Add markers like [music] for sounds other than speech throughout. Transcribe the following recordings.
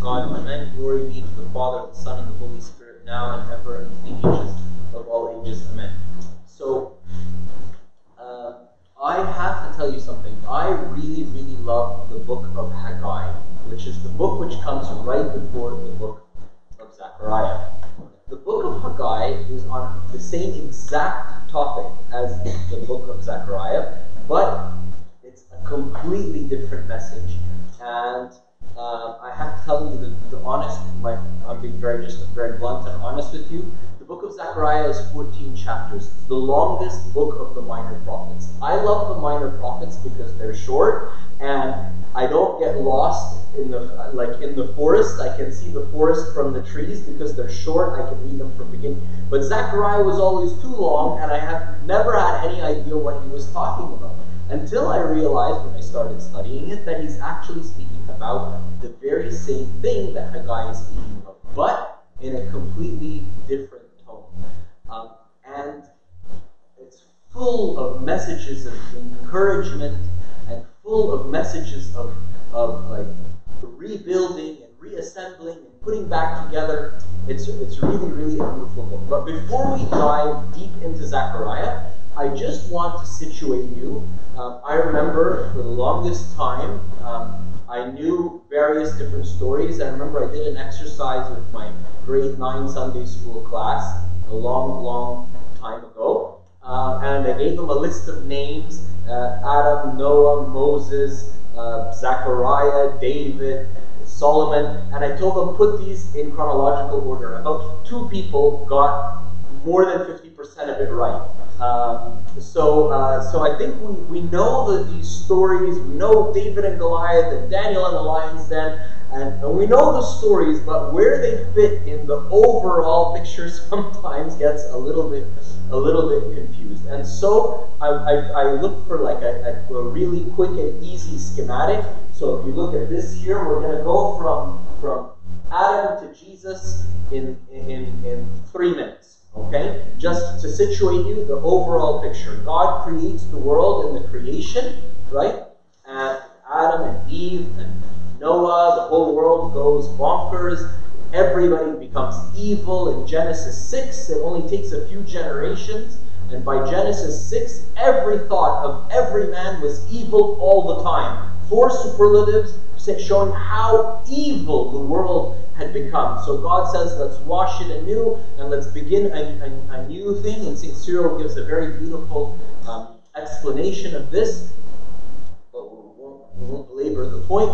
God, Amen. Glory be to the Father, the Son, and the Holy Spirit, now and ever, and in the ages of all ages. Amen. So, uh, I have to tell you something. I really, really love the book of Haggai, which is the book which comes right before the book of Zechariah. The book of Haggai is on the same exact topic as the book of Zechariah, but it's a completely different message. And uh, I have to tell you the, the honest, my, I'm being very just very blunt and honest with you. The book of Zechariah is 14 chapters. It's the longest book of the minor prophets. I love the minor prophets because they're short and I don't get lost in the like in the forest. I can see the forest from the trees because they're short. I can read them from beginning. But Zechariah was always too long, and I have never had any idea what he was talking about until I realized when I started studying it that he's actually speaking about the very same thing that Haggai is speaking about, but in a completely different tone. Um, and it's full of messages of encouragement and full of messages of, of like rebuilding and reassembling and putting back together. It's, it's really, really a beautiful book. But before we dive deep into Zechariah, I just want to situate you. Um, I remember for the longest time, um, I knew various different stories. I remember I did an exercise with my grade 9 Sunday school class a long, long time ago. Uh, and I gave them a list of names uh, Adam, Noah, Moses, uh, Zechariah, David, Solomon, and I told them put these in chronological order. About two people got more than 50% of it right. Um, so, uh, so I think we, we know the, these stories. We know David and Goliath and Daniel and the lion's den, and, and we know the stories, but where they fit in the overall picture [laughs] sometimes gets a little bit a little bit confused. And so I, I, I look for like a, a, a, really quick and easy schematic. So if you look at this here, we're going to go from, from Adam to Jesus in, in, in three minutes. Okay? Just to situate you, the overall picture. God creates the world and the creation, right? And Adam and Eve and Noah, the whole world goes bonkers everybody becomes evil in Genesis 6. It only takes a few generations. And by Genesis 6, every thought of every man was evil all the time. Four superlatives showing how evil the world had become. So God says, let's wash it anew and let's begin a, a, a new thing. And St. Cyril gives a very beautiful um, explanation of this. But we won't, we won't belabor the point.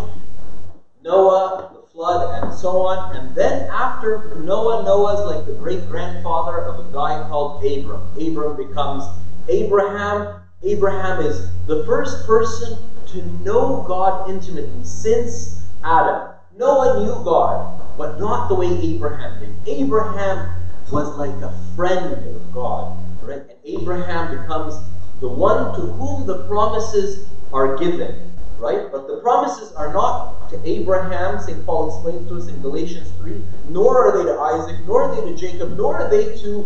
Noah, the flood, and so on. And then after Noah, Noah's like the great grandfather of a guy called Abram. Abram becomes Abraham. Abraham is the first person to know God intimately since Adam. Noah knew God, but not the way Abraham did. Abraham was like a friend of God, right? And Abraham becomes the one to whom the promises are given right? But the promises are not to Abraham, St. Paul explains to us in Galatians 3, nor are they to Isaac, nor are they to Jacob, nor are they to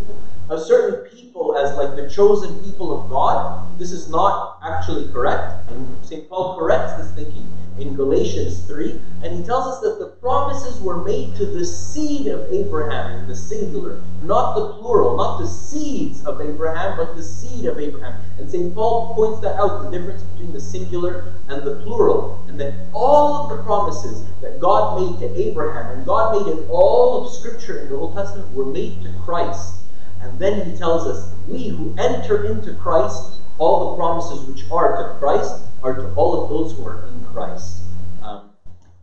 a certain people as like the chosen people of God. This is not actually correct. And St. Paul corrects this thinking in Galatians 3, and he tells us that the promises were made to the seed of Abraham in the singular, not the plural, not the seeds of Abraham, but the seed of Abraham. And St. Paul points that out, the difference between the singular and the plural, and that all of the promises that God made to Abraham, and God made in all of Scripture in the Old Testament, were made to Christ. And then he tells us, we who enter into Christ, all the promises which are to Christ are to all of those who are in Christ. Um,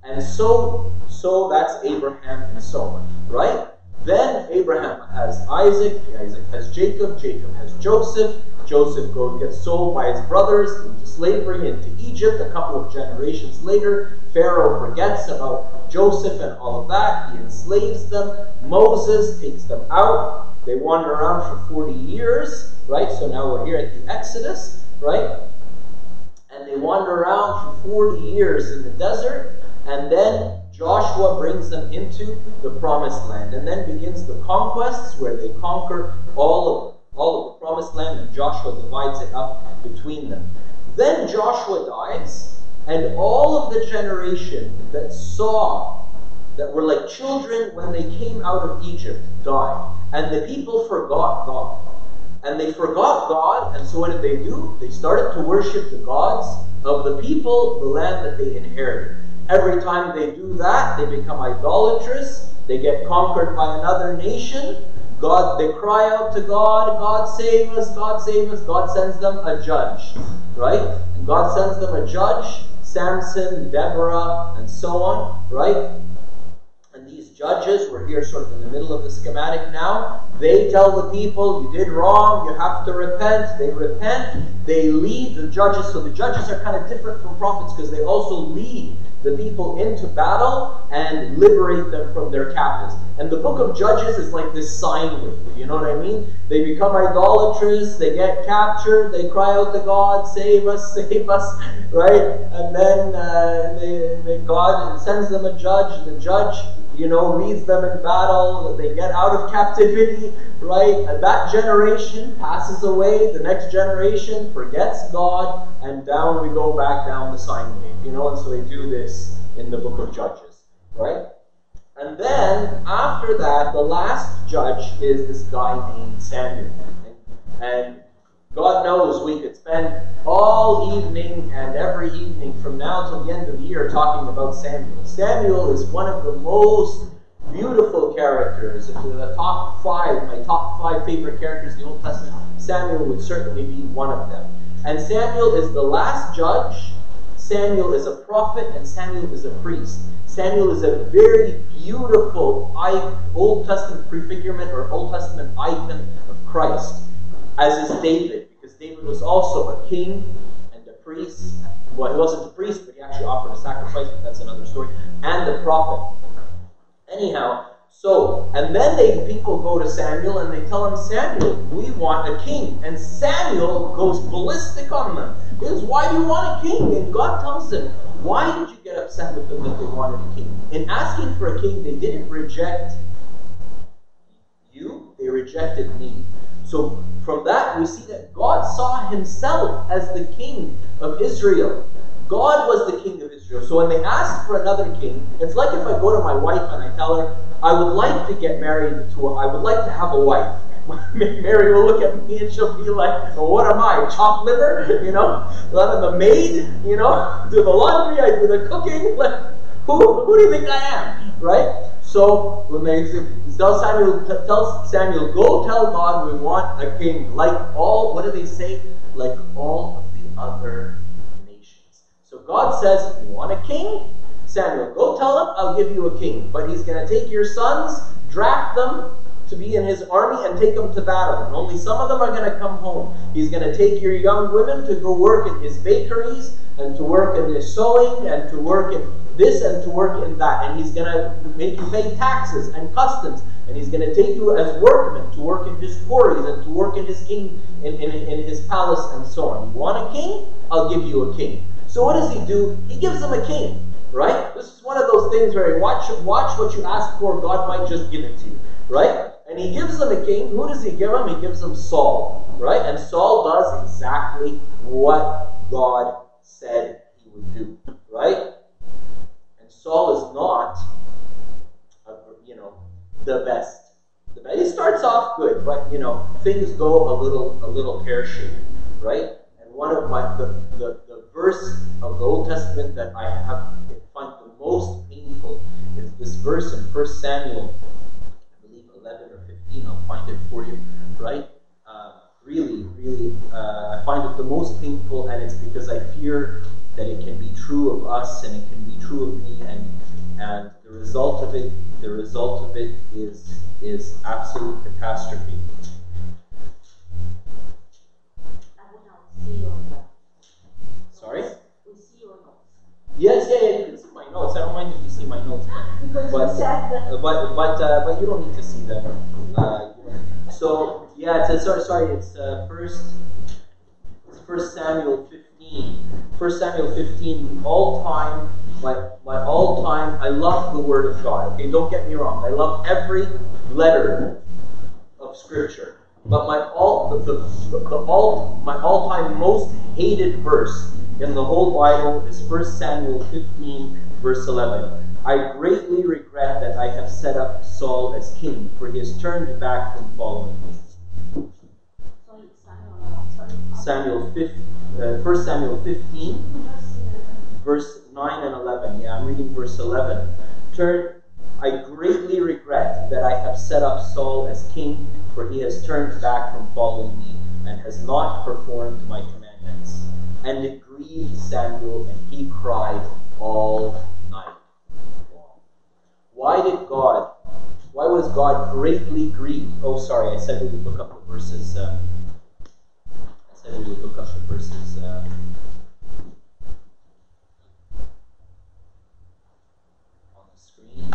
and so, so that's Abraham and so on, right? Then Abraham has Isaac, Isaac has Jacob, Jacob has Joseph, Joseph goes gets sold by his brothers into slavery into Egypt. A couple of generations later, Pharaoh forgets about Joseph and all of that. He enslaves them. Moses takes them out. They wander around for 40 years, right? So now we're here at the Exodus, right? And they wander around for 40 years in the desert, and then Joshua brings them into the promised land, and then begins the conquests where they conquer all of all of the promised land, and Joshua divides it up between them. Then Joshua dies, and all of the generation that saw, that were like children when they came out of Egypt, died. And the people forgot God. And they forgot God, and so what did they do? They started to worship the gods of the people, the land that they inherited. Every time they do that, they become idolatrous. They get conquered by another nation. God, they cry out to God, God save us, God save us. God sends them a judge, right? And God sends them a judge, Samson, Deborah, and so on, right? Judges, we're here sort of in the middle of the schematic now, they tell the people, you did wrong, you have to repent. They repent, they lead the judges. So the judges are kind of different from prophets because they also lead the people into battle and liberate them from their captives. And the book of Judges is like this sine wave. You know what I mean? They become idolatrous, they get captured, they cry out to God, save us, [laughs] save us, right? And then uh, they, they, God sends them a judge. The judge, you know, leads them in battle. They get out of captivity, right? And that generation passes away. The next generation forgets God, and down we go back down the sine wave. You know, and so they do this in the book of Judges, right? And then after that, the last judge is this guy named Samuel. And God knows we could spend all evening and every evening from now till the end of the year talking about Samuel. Samuel is one of the most beautiful characters. If the top five, my top five favorite characters in the Old Testament, Samuel would certainly be one of them. And Samuel is the last judge. Samuel is a prophet, and Samuel is a priest. Samuel is a very beautiful Old Testament prefigurement or Old Testament icon of Christ, as is David, because David was also a king and a priest. Well, he wasn't a priest, but he actually offered a sacrifice, but that's another story, and a prophet. Anyhow, so, and then they people go to Samuel and they tell him, Samuel, we want a king. And Samuel goes ballistic on them. Because why do you want a king? And God tells them, why did you get upset with them that they wanted a king? In asking for a king, they didn't reject you, they rejected me. So from that, we see that God saw himself as the king of Israel. God was the king of Israel. So when they asked for another king, it's like if I go to my wife and I tell her, I would like to get married to a, I would like to have a wife. [laughs] Mary will look at me and she'll be like, well, what am I, chopped liver? [laughs] You know, I'm the maid, you know, [laughs] do the laundry, I do the cooking. Like, who, who do you think I am? Right? So when they tell Samuel, tell Samuel, go tell God we want a king like all, what do they say? Like all of the other nations. so God says, You want a king? Samuel, go tell him I'll give you a king. But he's going to take your sons, draft them to be in his army, and take them to battle. And only some of them are going to come home. He's going to take your young women to go work in his bakeries, and to work in his sewing, and to work in this, and to work in that. And he's going to make you pay taxes and customs. And he's going to take you as workmen to work in his quarries and to work in his king, in, in, in his palace, and so on. You want a king? I'll give you a king. So what does he do? He gives them a king, right? This is one of those things where watch, watch what you ask for, God might just give it to you, right? And he gives them a king. Who does he give them? He gives them Saul, right? And Saul does exactly what God said he would do, right? Saul is not, a, you know, the best. The best. He starts off good, but you know, things go a little, a little pear shaped, right? And one of my the, the the verse of the Old Testament that I have find the most painful is this verse in 1 Samuel, I believe 11 or 15. I'll find it for you, right? Uh, really, really, uh, I find it the most painful, and it's because I fear that it can be true of us and it can be true of me, and and the result of it, the result of it is is absolute catastrophe. Sorry? We see your notes. Yes, yeah, yeah, you can see my notes. I don't mind if you see my notes. [laughs] But, but, but, but, uh, but you don't need to see them. Uh, so, yeah, it's, sorry, sorry, it's uh, first, it's First Samuel 15. First Samuel 15, the all-time, my, my all-time, I love the Word of God. Okay, don't get me wrong. I love every letter of Scripture. But my all the, the, the all my all-time most hated verse in the whole Bible is 1 Samuel 15, verse 11. I greatly regret that I have set up Saul as king, for he has turned back from following me. Samuel 15, uh, 1 Samuel 15, verse 9 and 11. Yeah, I'm reading verse 11. Turn, I greatly regret that I have set up Saul as king, for he has turned back from following me and has not performed my commandments. And it grieved Samuel, and he cried all night long. Why did God, why was God greatly grieved? Oh, sorry, I said we would look up the verses. Uh, Up the. Uh, on the screen.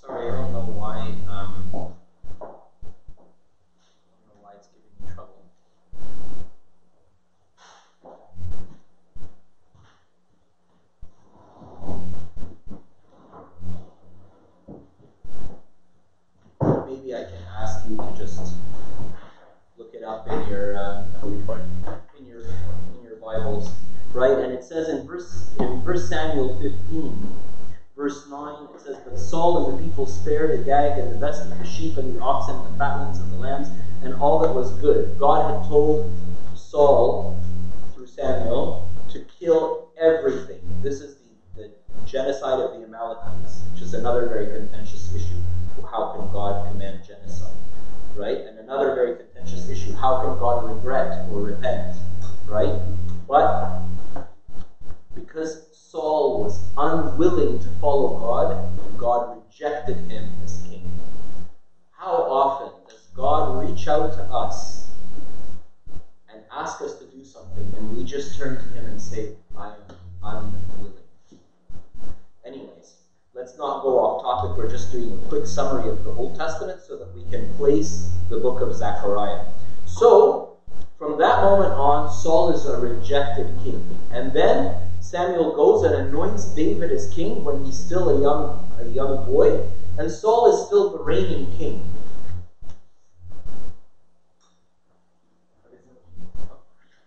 Sorry, I don't know why. Um, I don't know why it's giving me trouble. Maybe I can ask you to just look it up in your uh, in your in your Bibles, right? And it says in verse in First Samuel 15. Verse 9, it says, But Saul and the people spared Agag and the best of the sheep and the oxen and the fatlings and the lambs and all that was good. God had told Saul, through Samuel, to kill everything. This is the, the genocide of the Amalekites, which is another very contentious issue. How can God command genocide? Right? And another very contentious issue. How can God regret or repent? Right? But because Saul was unwilling to follow God, God rejected him as king. How often does God reach out to us and ask us to do something, and we just turn to him and say, I am unwilling? Anyways, let's not go off topic. We're just doing a quick summary of the Old Testament so that we can place the book of Zechariah. So, from that moment on, Saul is a rejected king. And then Samuel goes and anoints David as king when he's still a young, a young boy, and Saul is still the reigning king.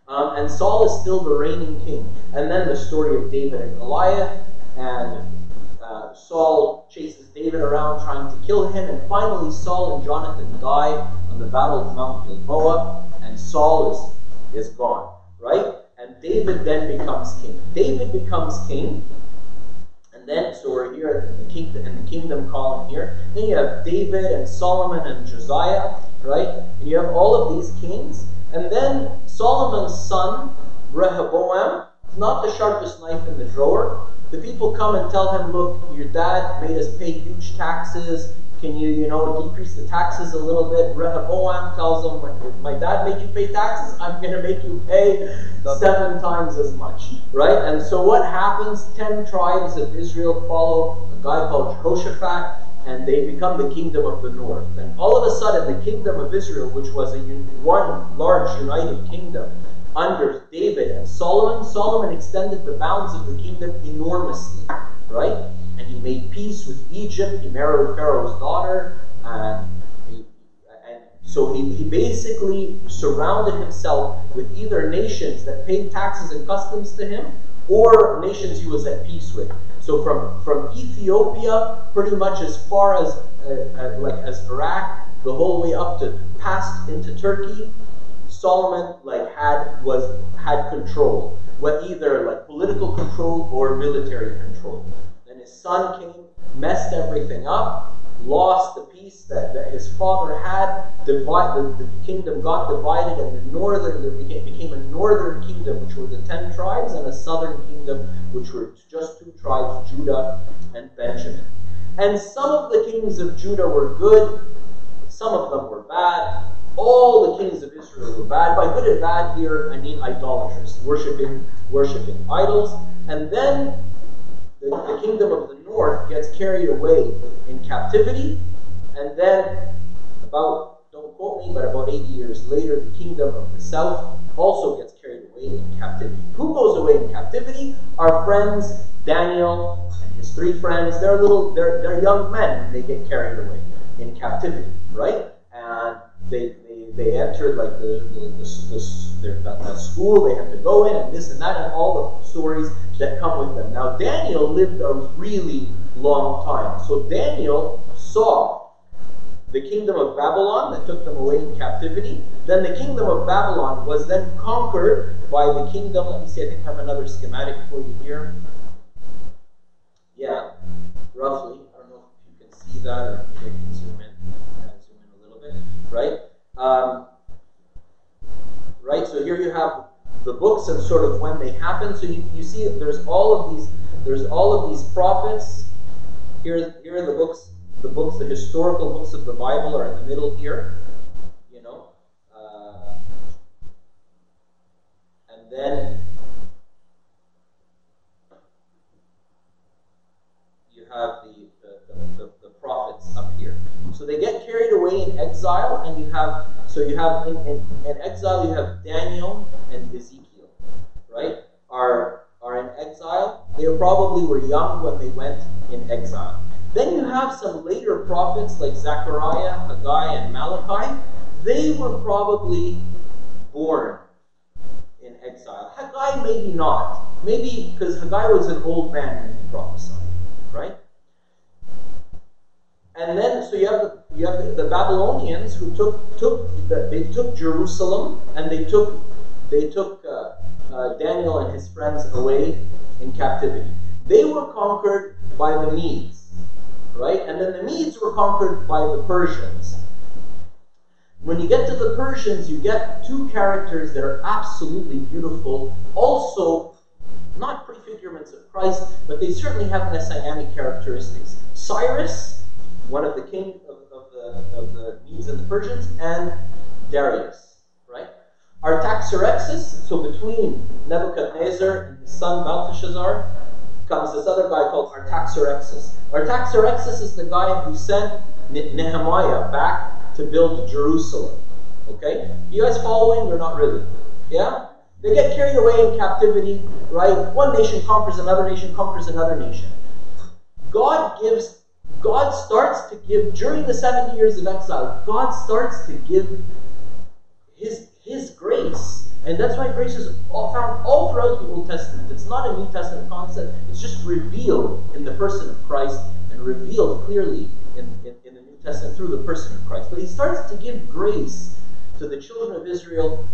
Um, and Saul is still the reigning king. And then the story of David and Goliath, and uh, Saul chases David around trying to kill him, and finally Saul and Jonathan die on the battle of Mount Gilboa, and Saul is, is gone, right? And David then becomes king. David becomes king, and then so we're here in the kingdom, in the kingdom column here. Then you have David and Solomon and Josiah, right? And you have all of these kings, and then Solomon's son Rehoboam, not the sharpest knife in the drawer. The people come and tell him, "Look, your dad made us pay huge taxes. Can you, you know, decrease the taxes a little bit?" Rehoboam tells them, "When my dad made you pay taxes, I'm going to make you pay seven times as much." Right? And so what happens? Ten tribes of Israel follow a guy called Jehoshaphat, and they become the kingdom of the north. And all of a sudden, the kingdom of Israel, which was a one large united kingdom, under David and Solomon, Solomon extended the bounds of the kingdom enormously, right? And he made peace with Egypt. He married Pharaoh's daughter, and, he, and so he, he basically surrounded himself with either nations that paid taxes and customs to him, or nations he was at peace with. So from from Ethiopia, pretty much as far as uh, uh, like as Iraq, the whole way up to past into Turkey, Solomon like had was had control, what either like political control or military control. Son came, messed everything up, lost the peace that, that his father had. Divide, the, the kingdom got divided, and the northern became, became a northern kingdom, which were the ten tribes, and a southern kingdom, which were just two tribes, Judah and Benjamin. And some of the kings of Judah were good, some of them were bad. All the kings of Israel were bad. By good and bad here, I mean idolatrous, worshiping, worshiping idols. And then the, the kingdom of the north gets carried away in captivity, and then about, don't quote me, but about 80 years later, the kingdom of the south also gets carried away in captivity. Who goes away in captivity? Our friends Daniel and his three friends. They're little, they're, they're young men when they get carried away in captivity, right? And they, they, they entered like the, the, the, the, the, school, they have to go in and this and that and all the stories that come with them. Now, Daniel lived a really long time. So, Daniel saw the kingdom of Babylon that took them away in captivity. Then the kingdom of Babylon was then conquered by the kingdom. Let me see, I think I have another schematic for you here. Yeah, roughly. I don't know if you can see that or maybe I can zoom in. zoom in a little bit, right? Um, right, so here you have the books and sort of when they happen. So you, you see there's all of these there's all of these prophets. Here, here are the books, the books, the historical books of the Bible are in the middle here. You know. Uh, and then you have the the, the, the, the prophets up here. So they get carried away in exile, and you have so you have in, in, in exile you have Daniel and Ezekiel, right? Are are in exile. They probably were young when they went in exile. Then you have some later prophets like Zechariah, Haggai, and Malachi. They were probably born in exile. Haggai, maybe not. Maybe because Haggai was an old man when he prophesied, right? And then, so you have the, you have the, the Babylonians who took took the, they took Jerusalem and they took they took uh, uh, Daniel and his friends away in captivity. They were conquered by the Medes, right? And then the Medes were conquered by the Persians. When you get to the Persians, you get two characters that are absolutely beautiful, also not prefigurements of Christ, but they certainly have messianic characteristics. Cyrus, one of the king of, of the, of the Medes and the Persians, and Darius, right? Artaxerxes, so between Nebuchadnezzar and his son Belteshazzar, comes this other guy called Artaxerxes. Artaxerxes is the guy who sent Nehemiah back to build Jerusalem. Okay? You guys following or not really? Yeah? They get carried away in captivity, right? One nation conquers another nation, conquers another nation. God gives, God starts to give, during the 70 years of exile, God starts to give His his grace. And that's why grace is all found all throughout the Old Testament. It's not a New Testament concept, it's just revealed in the person of Christ and revealed clearly in, in, in the New Testament through the person of Christ. But he starts to give grace to the children of Israel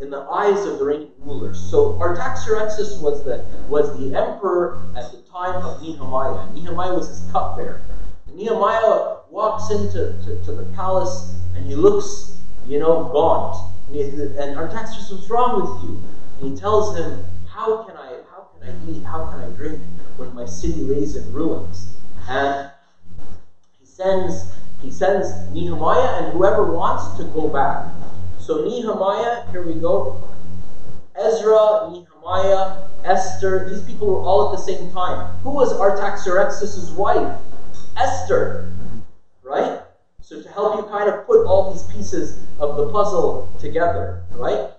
in the eyes of the reigning rulers. So Artaxerxes was the was the emperor at the time of Nehemiah. Nehemiah was his cupbearer. And Nehemiah walks into to, to the palace and he looks, you know, gaunt and Artaxerxes, what's wrong with you? And he tells him, How can I how can I eat? How can I drink when my city lays in ruins? And he sends he sends Nehemiah and whoever wants to go back. So Nehemiah, here we go. Ezra, Nehemiah, Esther, these people were all at the same time. Who was Artaxerxes' wife? Esther, right? So to help you kind of put all these pieces of the puzzle together, right?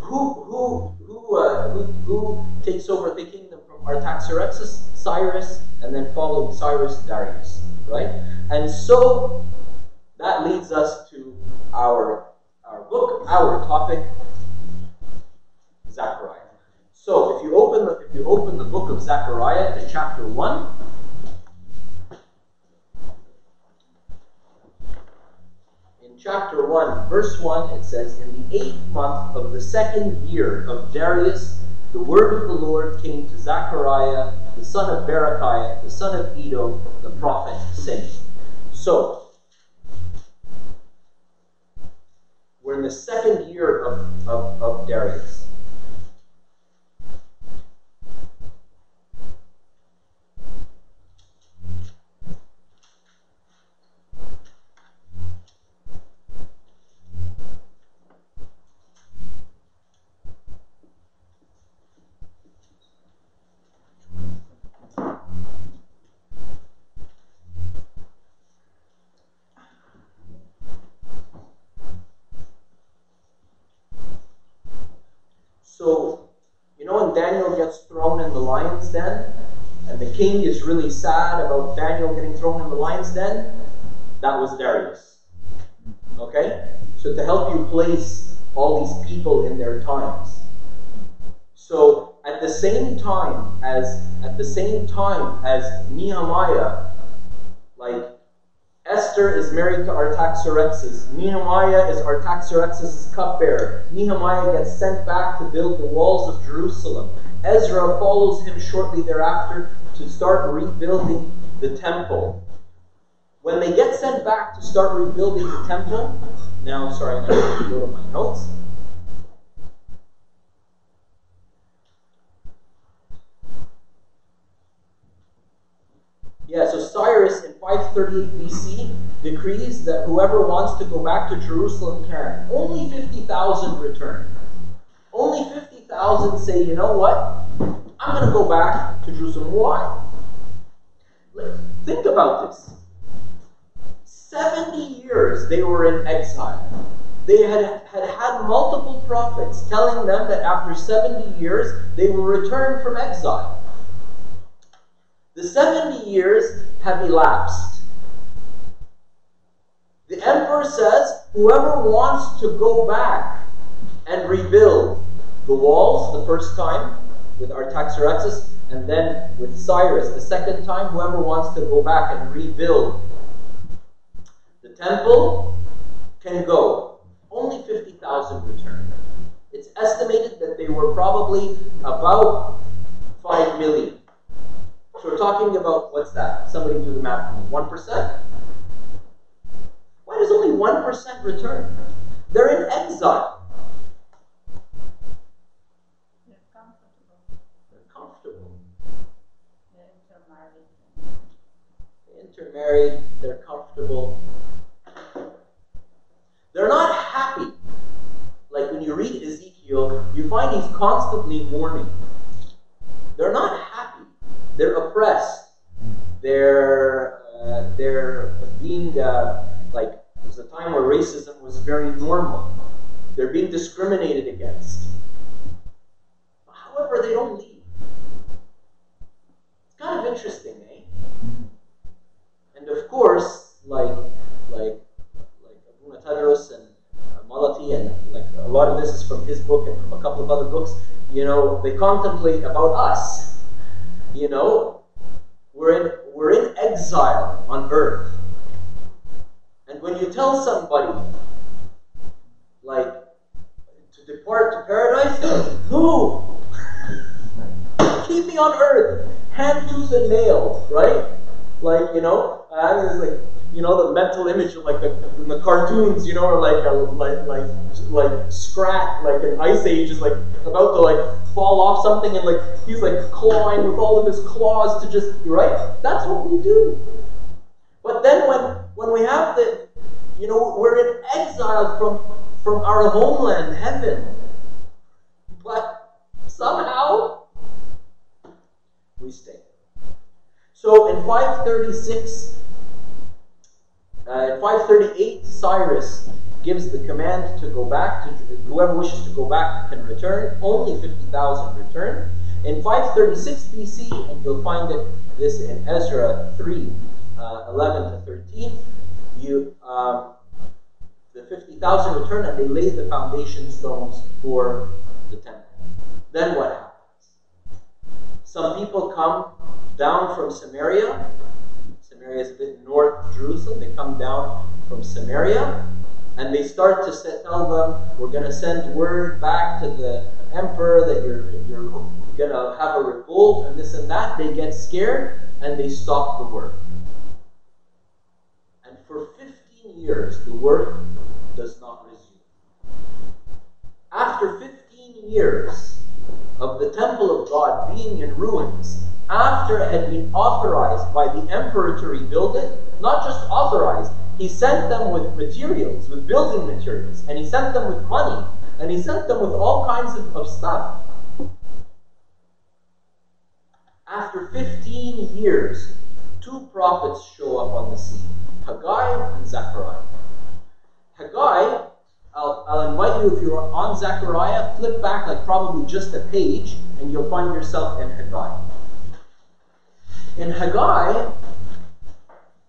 Who who who uh, who, who takes over the kingdom from Artaxerxes? Cyrus, and then following Cyrus, Darius, right? And so that leads us to our our book, our topic, Zechariah. So if you open the, if you open the book of Zechariah to chapter one. In chapter 1, verse 1, it says, In the eighth month of the second year of Darius, the word of the Lord came to Zechariah, the son of Berechiah, the son of Iddo, the prophet, saying. So, we're in the second year of, of, of Darius. So, you know when Daniel gets thrown in the lion's den? And the king is really sad about Daniel getting thrown in the lion's den? That was Darius. Okay? So to help you place all these people in their times. So at the same time as at the same time as Nehemiah, like Esther is married to Artaxerxes. Nehemiah is Artaxerxes' cupbearer. Nehemiah gets sent back to build the walls of Jerusalem. Ezra follows him shortly thereafter to start rebuilding the temple. When they get sent back to start rebuilding the temple, now, sorry, I'm going to go to my notes. Yeah, so Cyrus in 538 BC decrees that whoever wants to go back to Jerusalem can. Only 50,000 return. Only 50,000 say, you know what? I'm going to go back to Jerusalem. Why? Think about this. 70 years they were in exile. They had, had had multiple prophets telling them that after 70 years they will return from exile. The 70 years have elapsed. The emperor says, whoever wants to go back and rebuild the walls the first time with Artaxerxes, and then with Cyrus the second time, whoever wants to go back and rebuild the temple can go. Only 50,000 return. It's estimated that they were probably about 5 million. So we're talking about, what's that? Somebody do the math for me. 1%? Why does only 1% return? They're in exile. They're comfortable. They're comfortable. They're intermarried. They're intermarried. They're comfortable. They're not happy. Like when you read Ezekiel, you find he's constantly mourning. They're not happy. They're oppressed. They're uh, they're being uh, like there was a time where racism was very normal. They're being discriminated against. However, they don't leave. It's kind of interesting, eh? And of course, like like like Abuna Tadros and uh, Malaty, and like a lot of this is from his book and from a couple of other books. You know, they contemplate about us. You know, we're in we're in exile on earth, and when you tell somebody like to depart to paradise, [gasps] no, [laughs] keep me on earth, hand tooth and nail, right? Like you know, uh, it's like you know the mental image of like the, the cartoons, you know, or like like like like Scrat, like an Ice Age is like about to like fall off something, and like he's like clawing with all of his claws to just right. That's what we do. But then when when we have the, you know, we're in exile from from our homeland, heaven. But somehow we stay. So in 536, uh, in 538, Cyrus gives the command to go back. To whoever wishes to go back can return. Only 50,000 return. In 536 BC, and you'll find it this in Ezra 3, uh, 11 to 13. You um, the 50,000 return, and they lay the foundation stones for the temple. Then what happens? Some people come down from Samaria. Samaria is a bit north of Jerusalem. They come down from Samaria and they start to say, tell them, we're going to send word back to the emperor that you're, you're going to have a revolt and this and that. They get scared and they stop the work. And for 15 years, the work does not resume. After 15 years of the temple of God being in ruins, after it had been authorized by the emperor to rebuild it, not just authorized, he sent them with materials, with building materials, and he sent them with money, and he sent them with all kinds of, of stuff. After 15 years, two prophets show up on the scene Haggai and Zechariah. Haggai, I'll, I'll invite you, if you're on Zechariah, flip back like probably just a page, and you'll find yourself in Haggai. In Haggai,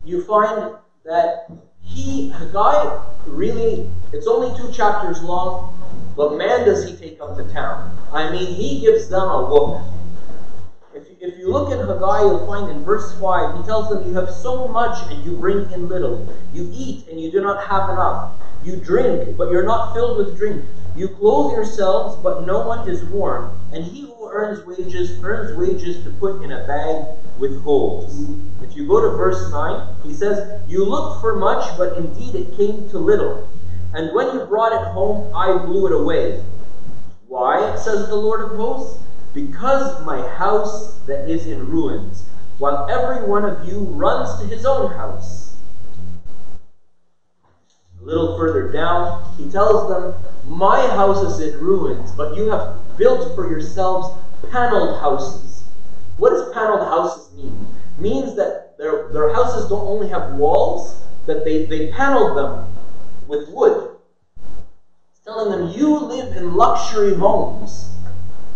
you find that he, Haggai, really, it's only two chapters long, but man does he take up to town. I mean, he gives them a whoop. If you, if you look at Haggai, you'll find in verse 5, he tells them, You have so much and you bring in little. You eat and you do not have enough. You drink, but you're not filled with drink. You clothe yourselves, but no one is warm. And he earns wages earns wages to put in a bag with holes. If you go to verse 9, he says, You looked for much, but indeed it came to little. And when you brought it home, I blew it away. Why, says the Lord of hosts? Because my house that is in ruins, while every one of you runs to his own house. A little further down, he tells them, My house is in ruins, but you have built for yourselves paneled houses. What does paneled houses mean? Means that their, their houses don't only have walls, that they, they paneled them with wood. It's telling them, You live in luxury homes,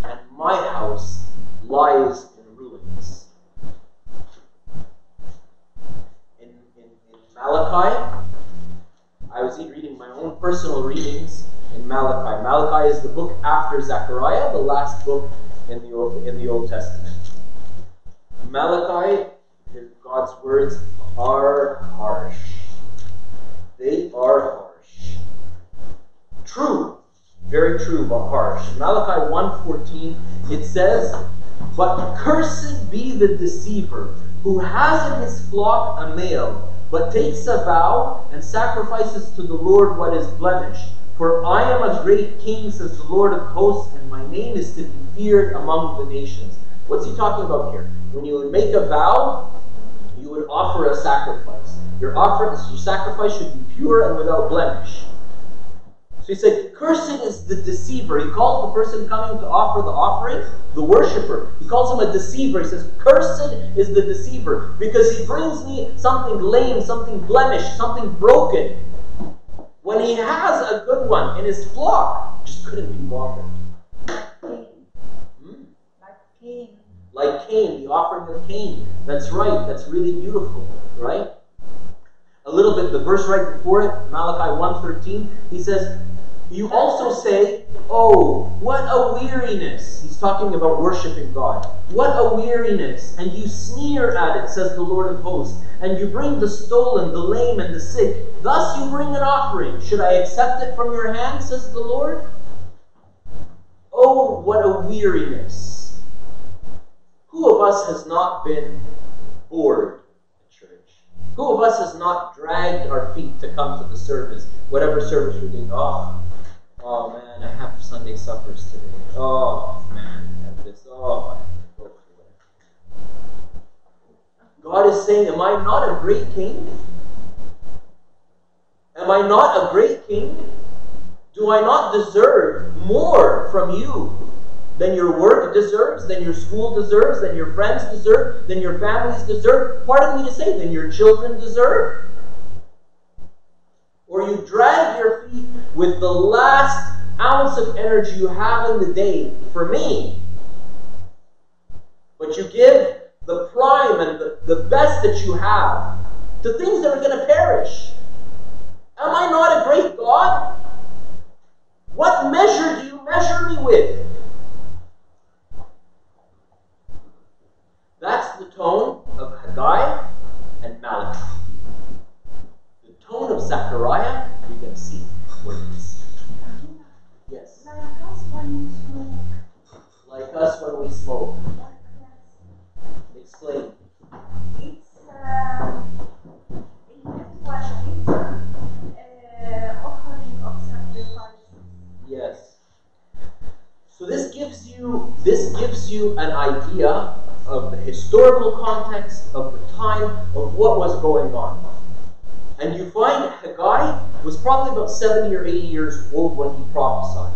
and my house lies in ruins. In, in, in Malachi, I was reading my own personal readings in Malachi. Malachi is the book after Zechariah, the last book in the Old, in the Old Testament. Malachi, God's words are harsh. They are harsh. True, very true, but harsh. Malachi 1.14, it says, But cursed be the deceiver who has in his flock a male, but takes a vow and sacrifices to the Lord what is blemished. For I am a great king, says the Lord of hosts, and my name is to be feared among the nations. What's he talking about here? When you would make a vow, you would offer a sacrifice. Your offer, your sacrifice should be pure and without blemish. So he said, Cursed is the deceiver. He calls the person coming to offer the offering the worshiper. He calls him a deceiver. He says, Cursed is the deceiver because he brings me something lame, something blemished, something broken. When he has a good one in his flock, just couldn't be bothered. Cain, Hmm? like Cain. Like Cain, the offering of Cain. That's right. That's really beautiful, right? A little bit, the verse right before it, Malachi 1.13, he says, You also say, Oh, what a weariness. He's talking about worshiping God. What a weariness. And you sneer at it, says the Lord of hosts. And you bring the stolen, the lame, and the sick. Thus you bring an offering. Should I accept it from your hand, says the Lord? Oh, what a weariness. Who of us has not been bored church? Who of us has not dragged our feet to come to the service, whatever service we're doing? Oh, oh man, I have Sunday suppers today. Oh man, I have this. Oh. God is saying, Am I not a great king? Am I not a great king? Do I not deserve more from you than your work deserves, than your school deserves, than your friends deserve, than your families deserve? Pardon me to say, than your children deserve? Or you drag your feet with the last ounce of energy you have in the day for me, but you give the prime and the, the best that you have to things that are going to perish. Am I not a great God? What measure do you measure me with? That's the tone of Haggai and Malachi tone of Zechariah, we can see words. Yes. Like us when we smoke. Like us when we smoke. Explain. It's uh, it worship, uh, uh offering of sacrifices. Yes. So this gives you this gives you an idea of the historical context of the time of what was going on. And you find Haggai was probably about 70 or 80 years old when he prophesied.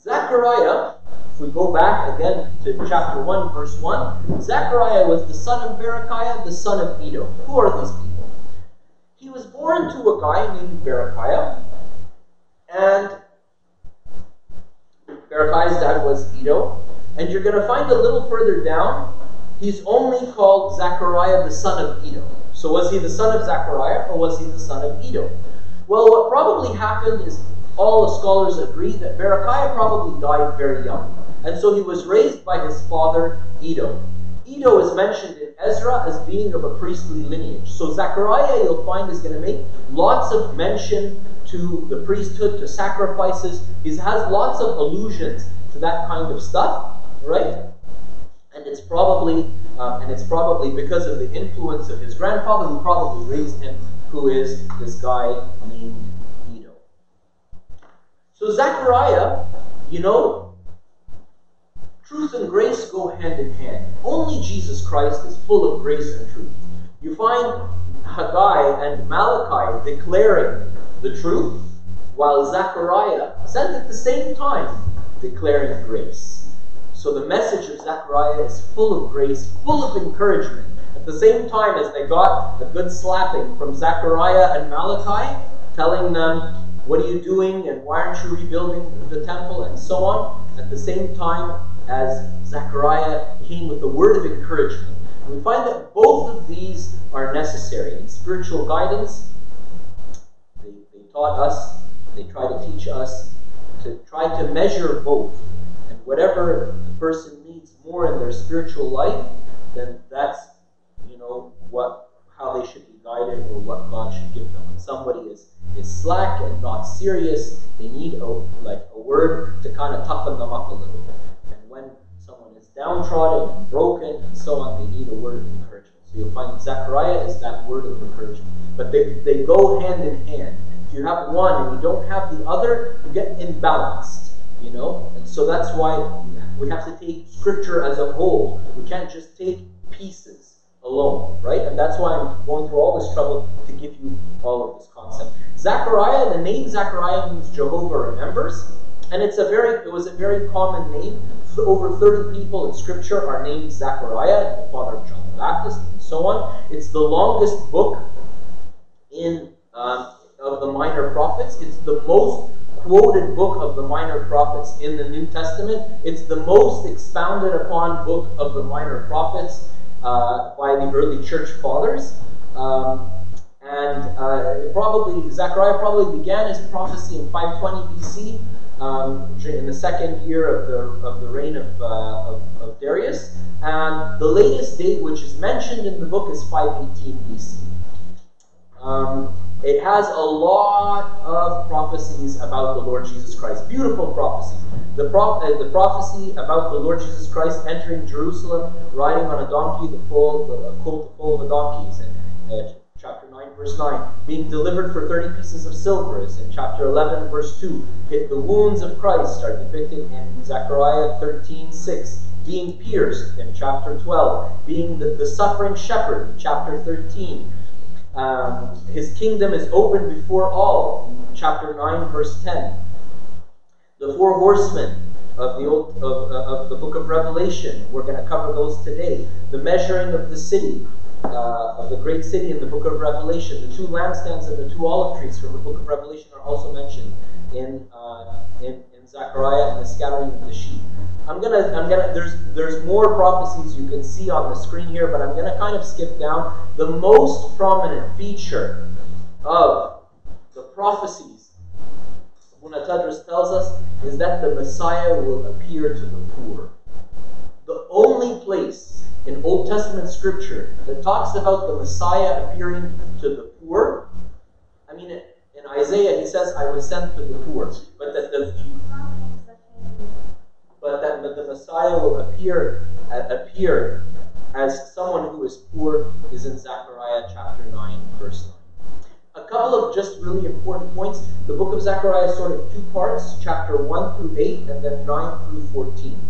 Zechariah, if we go back again to chapter 1, verse 1, Zechariah was the son of Berechiah, the son of Iddo. Who are these people? He was born to a guy named Berechiah, and Berechiah's dad was Iddo. And you're going to find a little further down, he's only called Zechariah the son of Iddo. So was he the son of Zechariah or was he the son of Iddo? Well, what probably happened is all the scholars agree that Berechiah probably died very young. And so he was raised by his father, Iddo. Iddo is mentioned in Ezra as being of a priestly lineage. So Zechariah, you'll find, is going to make lots of mention to the priesthood, to sacrifices. He has lots of allusions to that kind of stuff, right? And it's probably um, and it's probably because of the influence of his grandfather who probably raised him, who is this guy named Iddo. So Zechariah, you know, truth and grace go hand in hand. Only Jesus Christ is full of grace and truth. You find Haggai and Malachi declaring the truth, while Zechariah says at the same time declaring grace. So the message of Zechariah is full of grace, full of encouragement. At the same time as they got a good slapping from Zechariah and Malachi, telling them, What are you doing and why aren't you rebuilding the temple and so on, at the same time as Zechariah came with the word of encouragement. We find that both of these are necessary. In spiritual guidance, they, they taught us, they try to teach us to try to measure both. Whatever the person needs more in their spiritual life, then that's, you know, what how they should be guided or what God should give them. When somebody is, is slack and not serious, they need a like a word to kind of toughen them up a little bit. And when someone is downtrodden and broken and so on, they need a word of encouragement. So you'll find Zechariah is that word of encouragement. But they, they go hand in hand. If you have one and you don't have the other, you get imbalanced. You know? And so that's why we have to take scripture as a whole. We can't just take pieces alone, right? And that's why I'm going through all this trouble to give you all of this concept. Zechariah, the name Zechariah means Jehovah remembers, and it's a very it was a very common name. Over 30 people in Scripture are named Zechariah, the father of John the Baptist, and so on. It's the longest book in um, of the minor prophets. It's the most quoted book of the minor prophets in the New Testament. It's the most expounded upon book of the minor prophets uh, by the early church fathers. Um, and uh, probably Zechariah probably began his prophecy in 520 BC, um, in the second year of the of the reign of, uh, of, of, Darius. And the latest date, which is mentioned in the book, is 518 BC. Um, it has a lot of prophecies about the Lord Jesus Christ. Beautiful prophecies. The, uh, the prophecy about the Lord Jesus Christ entering Jerusalem, riding on a donkey, the full, the colt full of the donkeys, in uh, chapter 9, verse 9. Being delivered for 30 pieces of silver is in chapter 11, verse 2. The wounds of Christ are depicted in Zechariah 13, 6. Being pierced in chapter 12. Being the, the suffering shepherd in chapter 13 um, his kingdom is open before all, chapter 9, verse 10. The four horsemen of the, old, of, uh, of the book of Revelation, we're going to cover those today. The measuring of the city, uh, of the great city in the book of Revelation. The two lampstands and the two olive trees from the book of Revelation are also mentioned in, uh, in, in Zechariah and the scattering of the sheep. I'm gonna, I'm gonna, there's, there's more prophecies you can see on the screen here, but I'm gonna kind of skip down. The most prominent feature of the prophecies Abouna Tadros tells us is that the Messiah will appear to the poor. The only place in Old Testament scripture that talks about the Messiah appearing to the poor, I mean, in Isaiah he says, I was sent to the poor. But that the but that the Messiah will appear uh, appear as someone who is poor is in Zechariah chapter 9, verse 9. A couple of just really important points. The book of Zechariah is sort of two parts, chapter 1 through 8, and then 9 through 14.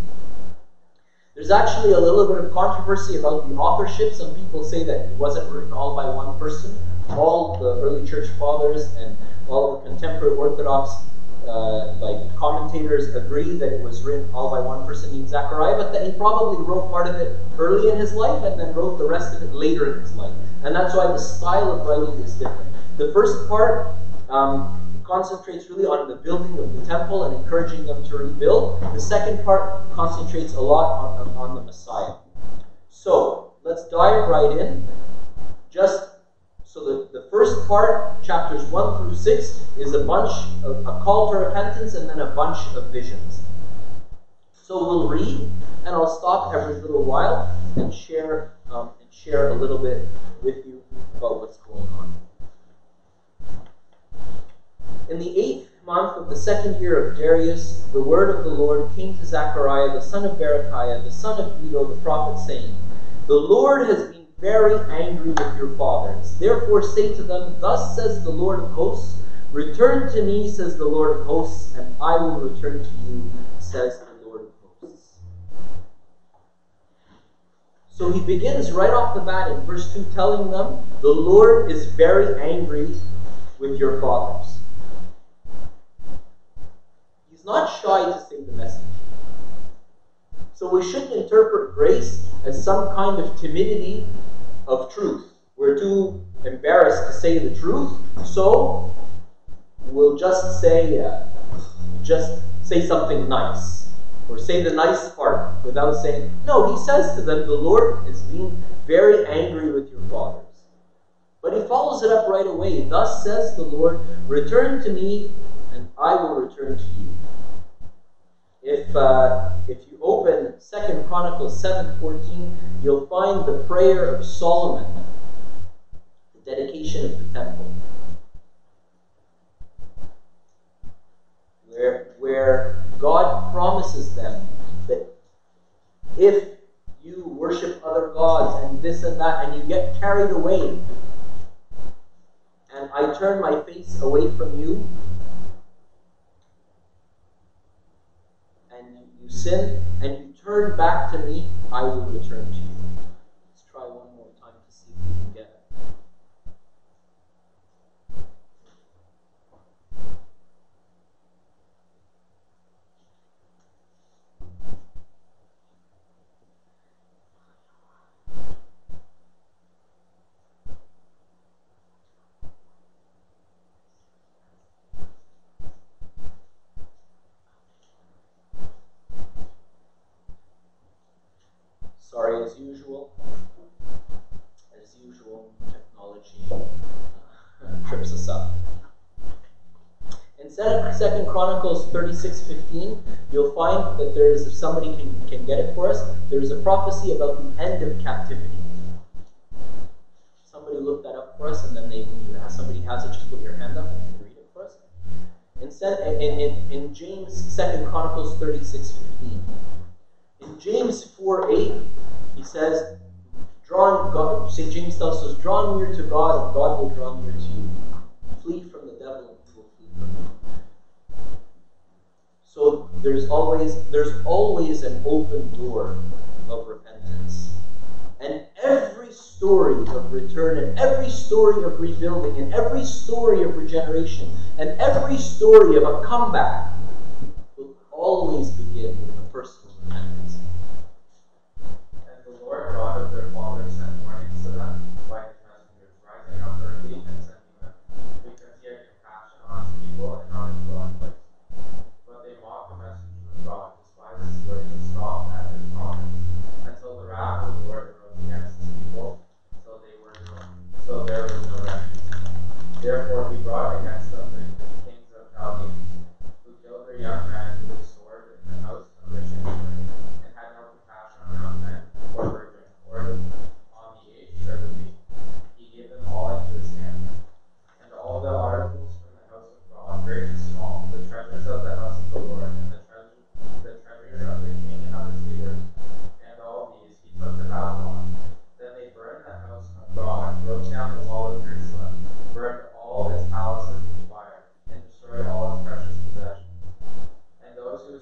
There's actually a little bit of controversy about the authorship. Some people say that it wasn't written all by one person. All the early church fathers and all the contemporary Orthodox uh, like commentators agree that it was written all by one person named Zechariah, but that he probably wrote part of it early in his life and then wrote the rest of it later in his life. And that's why the style of writing is different. The first part um, concentrates really on the building of the temple and encouraging them to rebuild. The second part concentrates a lot on, on the Messiah. So let's dive right in. Just so the, the first part, chapters 1 through 6, is a bunch of a call to repentance and then a bunch of visions. So we'll read, and I'll stop every little while and share um, and share a little bit with you about what's going on. In the eighth month of the second year of Darius, the word of the Lord came to Zechariah, the son of Berechiah, the son of Iddo, the prophet, saying, The Lord has been very angry with your fathers. Therefore say to them, Thus says the Lord of hosts, Return to me, says the Lord of hosts, and I will return to you, says the Lord of hosts. So he begins right off the bat in verse 2 telling them, The Lord is very angry with your fathers. Not shy to say the message. So we shouldn't interpret grace as some kind of timidity of truth. We're too embarrassed to say the truth, so we'll just say, uh, just say something nice, or say the nice part without saying. No, he says to them, the Lord is being very angry with your fathers. But he follows it up right away. Thus says the Lord, return to me, and I will return to you. If uh, if you open Second Chronicles seven fourteen, you'll find the prayer of Solomon, the dedication of the temple, where where God promises them that if you worship other gods and this and that, and you get carried away, and I turn my face away from you, sin and you turn back to me, I will return to you. Let's try one more time to see if we can get it. Sorry, as usual. As usual, technology uh, trips us up. In Second Chronicles 36:15, you'll find that there is, if somebody can, can get it for us, there is a prophecy about the end of captivity. Somebody look that up for us, and then they, ask somebody has it, just put your hand up and read it for us. In, in, in, in James, Second Chronicles 36:15. In James 4 8, he says, Draw God, St. James tells us, draw near to God, and God will draw near to you. Flee from the devil, and he will flee from you. So there's always there's always an open door of repentance. And every story of return, and every story of rebuilding, and every story of regeneration, and every story of a comeback will always begin with a personal repentance. And the Lord God of their fathers sent warnings to them by his messengers, rising up early and sending them, because he had compassion on his people and on his dwelling place. But they mocked the messengers of God, despised his words, and scoffed at his promise. Until the wrath of the Lord arose against his people, so they were no, so there was no remedy. Therefore he brought against them the kings of Chaldeans, who killed their young men with the sword in the house of their chambers, and had no compassion on young men, or virgins, or on the aged or the weak. He gave them all into his hand. And all the articles from the house of God, great and small, the treasures of the house of the Lord, and the treasures, the treasures of the king and of his leaders, and all these he took to Babylon. Then they burned the house of God, broke down the wall of Jerusalem, burned all its palaces with fire, and destroyed all its precious possessions. And those who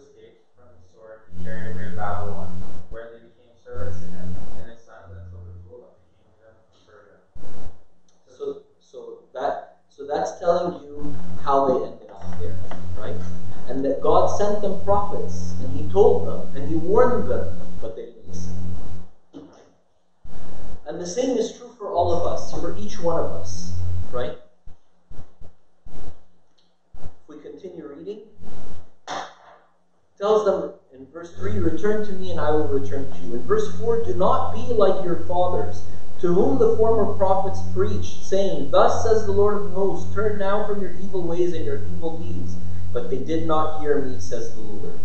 that's telling you how they ended up there, right? And that God sent them prophets, and He told them, and He warned them, but they didn't listen. And the same is true for all of us, for each one of us, right? If we continue reading, tells them in verse 3 Return to me, and I will return to you. In verse 4 Do not be like your fathers, to whom the former prophets preached, saying, Thus says the Lord of hosts, Turn now from your evil ways and your evil deeds. But they did not hear me, says the Lord.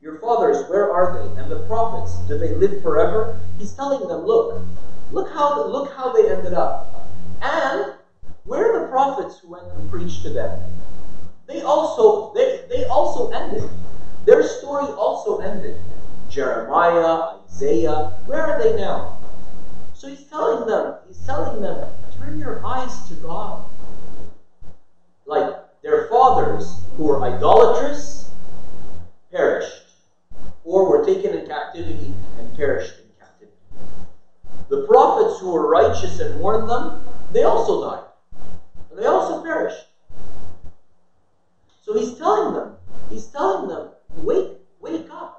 Your fathers, where are they? And the prophets, do they live forever? He's telling them, look, look how look how they ended up. And where are the prophets who went and preached to them? They also they, they also ended. Their story also ended. Jeremiah, Isaiah, where are they now? So he's telling them, he's telling them, turn your eyes to God. Like their fathers who were idolatrous perished, or were taken in captivity and perished in captivity. The prophets who were righteous and warned them, they also died. And they also perished. So he's telling them, he's telling them, wake, wake up.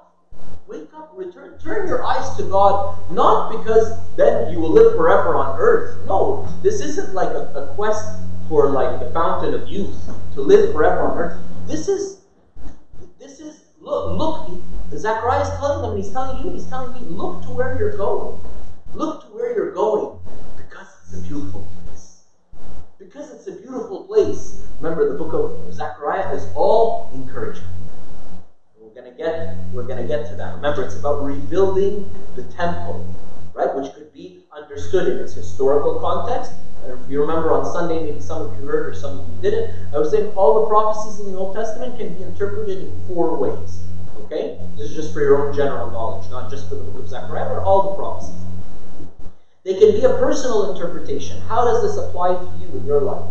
Wake up, return, turn your eyes to God, not because then you will live forever on earth. No, this isn't like a, a quest for like the fountain of youth to live forever on earth. This is this is look look Zechariah is telling them, he's telling you, he's telling me, look to where you're going. Look to where you're going. Because it's a beautiful place. Because it's a beautiful place. Remember the book of Zechariah is all encouragement. We're gonna get we're gonna get to that. Remember, it's about rebuilding the temple, right? Which could be understood in its historical context. And if you remember on Sunday, maybe some of you heard or some of you didn't, I was saying all the prophecies in the Old Testament can be interpreted in four ways. Okay? This is just for your own general knowledge, not just for the book of Zechariah, but all the prophecies. They can be a personal interpretation. How does this apply to you in your life?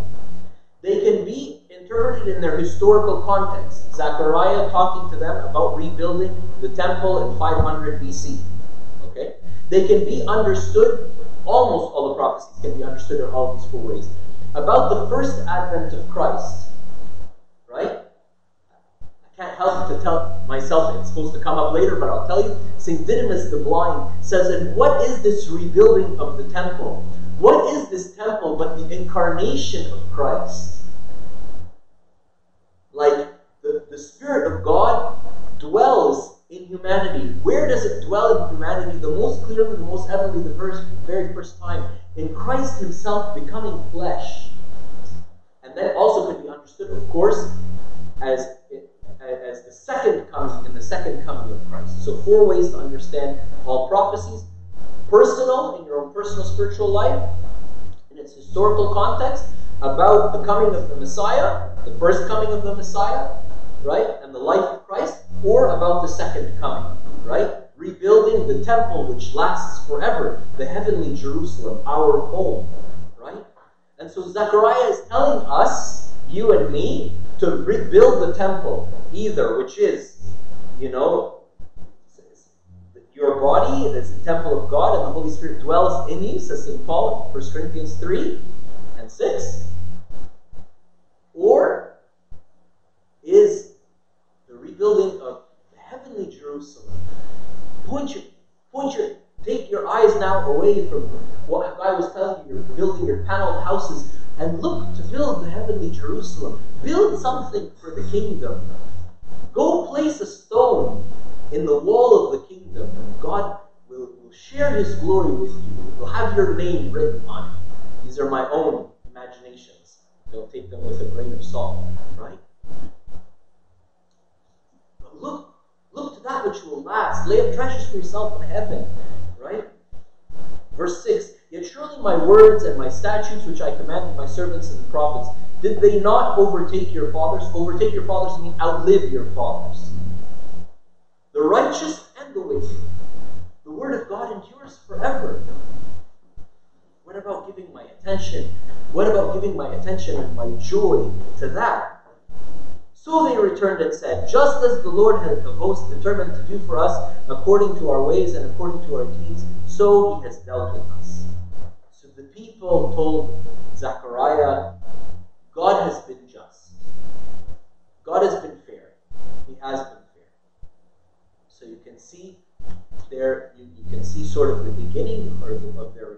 They can be interpreted in their historical context. Zechariah talking to them about rebuilding the temple in 500 BC. Okay? They can be understood, almost all the prophecies can be understood in all these four ways. About the first advent of Christ. Right? I can't help to tell myself it's supposed to come up later, but I'll tell you. St. Didymus the Blind says that what is this rebuilding of the temple? What is this temple but the incarnation of Christ? Like the, the Spirit of God dwells in humanity. Where does it dwell in humanity? The most clearly, the most evidently, the first, very first time in Christ Himself becoming flesh. And that also could be understood, of course, as as the second coming in the second coming of Christ. So four ways to understand all prophecies: personal in your own personal spiritual life, in its historical context, about the coming of the Messiah, the first coming of the Messiah, right, and the life of Christ, or about the second coming, right? Rebuilding the temple which lasts forever, the heavenly Jerusalem, our home, right? And so Zechariah is telling us, you and me, to rebuild the temple, either, which is, you know, your body is the temple of God and the Holy Spirit dwells in you, says St. Paul, 1 Corinthians 3 and 6. Or is the rebuilding of the heavenly Jerusalem. Point your, point your, take your eyes now away from what I was telling you, you're building your paneled houses, and look to build the heavenly Jerusalem. Build something for the kingdom. Go place a stone in the wall of the kingdom, and God will, will share his glory with you. He will have your name written on it. These are my own imaginations. Don't take them with a grain of salt, right? But look, look to that which will last. Lay up treasures for yourself in heaven, right? Verse 6 Yet surely my words and my statutes, which I commanded my servants and the prophets, did they not overtake your fathers? Overtake your fathers mean outlive your fathers. The righteous and the wicked. The word of God endures forever. What about giving my attention? What about giving my attention and my joy to that? So they returned and said, Just as the Lord had the host determined to do for us according to our ways and according to our deeds, so he has dealt with us. So the people told Zechariah, God has been just. God has been fair. He has been fair. So you can see there, you, you can see sort of the beginning of their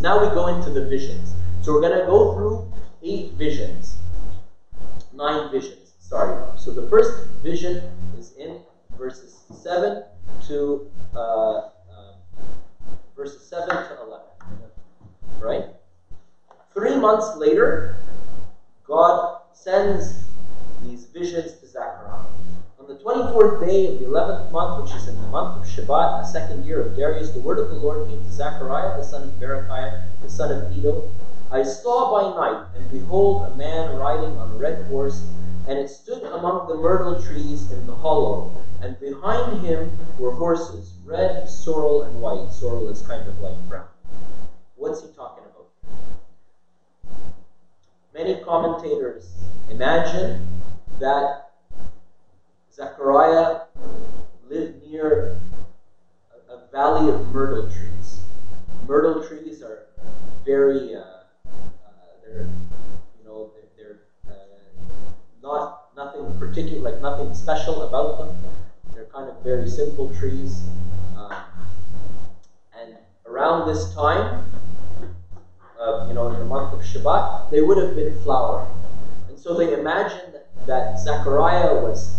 now we go into the visions. So we're going to go through eight visions, nine visions. Sorry. So the first vision is in verses seven to uh, um, verses seven to eleven. Right. Three months later, God sends these visions to Zechariah. The 24th day of the 11th month, which is in the month of Shebat, the second year of Darius, the word of the Lord came to Zechariah, the son of Berechiah, the son of Iddo. I saw by night, and behold, a man riding on a red horse, and it stood among the myrtle trees in the hollow, and behind him were horses, red, sorrel, and white. Sorrel is kind of like brown. What's he talking about? Many commentators imagine that Zechariah lived near a, a valley of myrtle trees. Myrtle trees are very, uh, uh, they're, you know, they're, they're uh, not nothing particular, like nothing special about them. They're kind of very simple trees. Um, and around this time, uh, you know, in the month of Shebat, they would have been flowering. And so they imagined that Zechariah was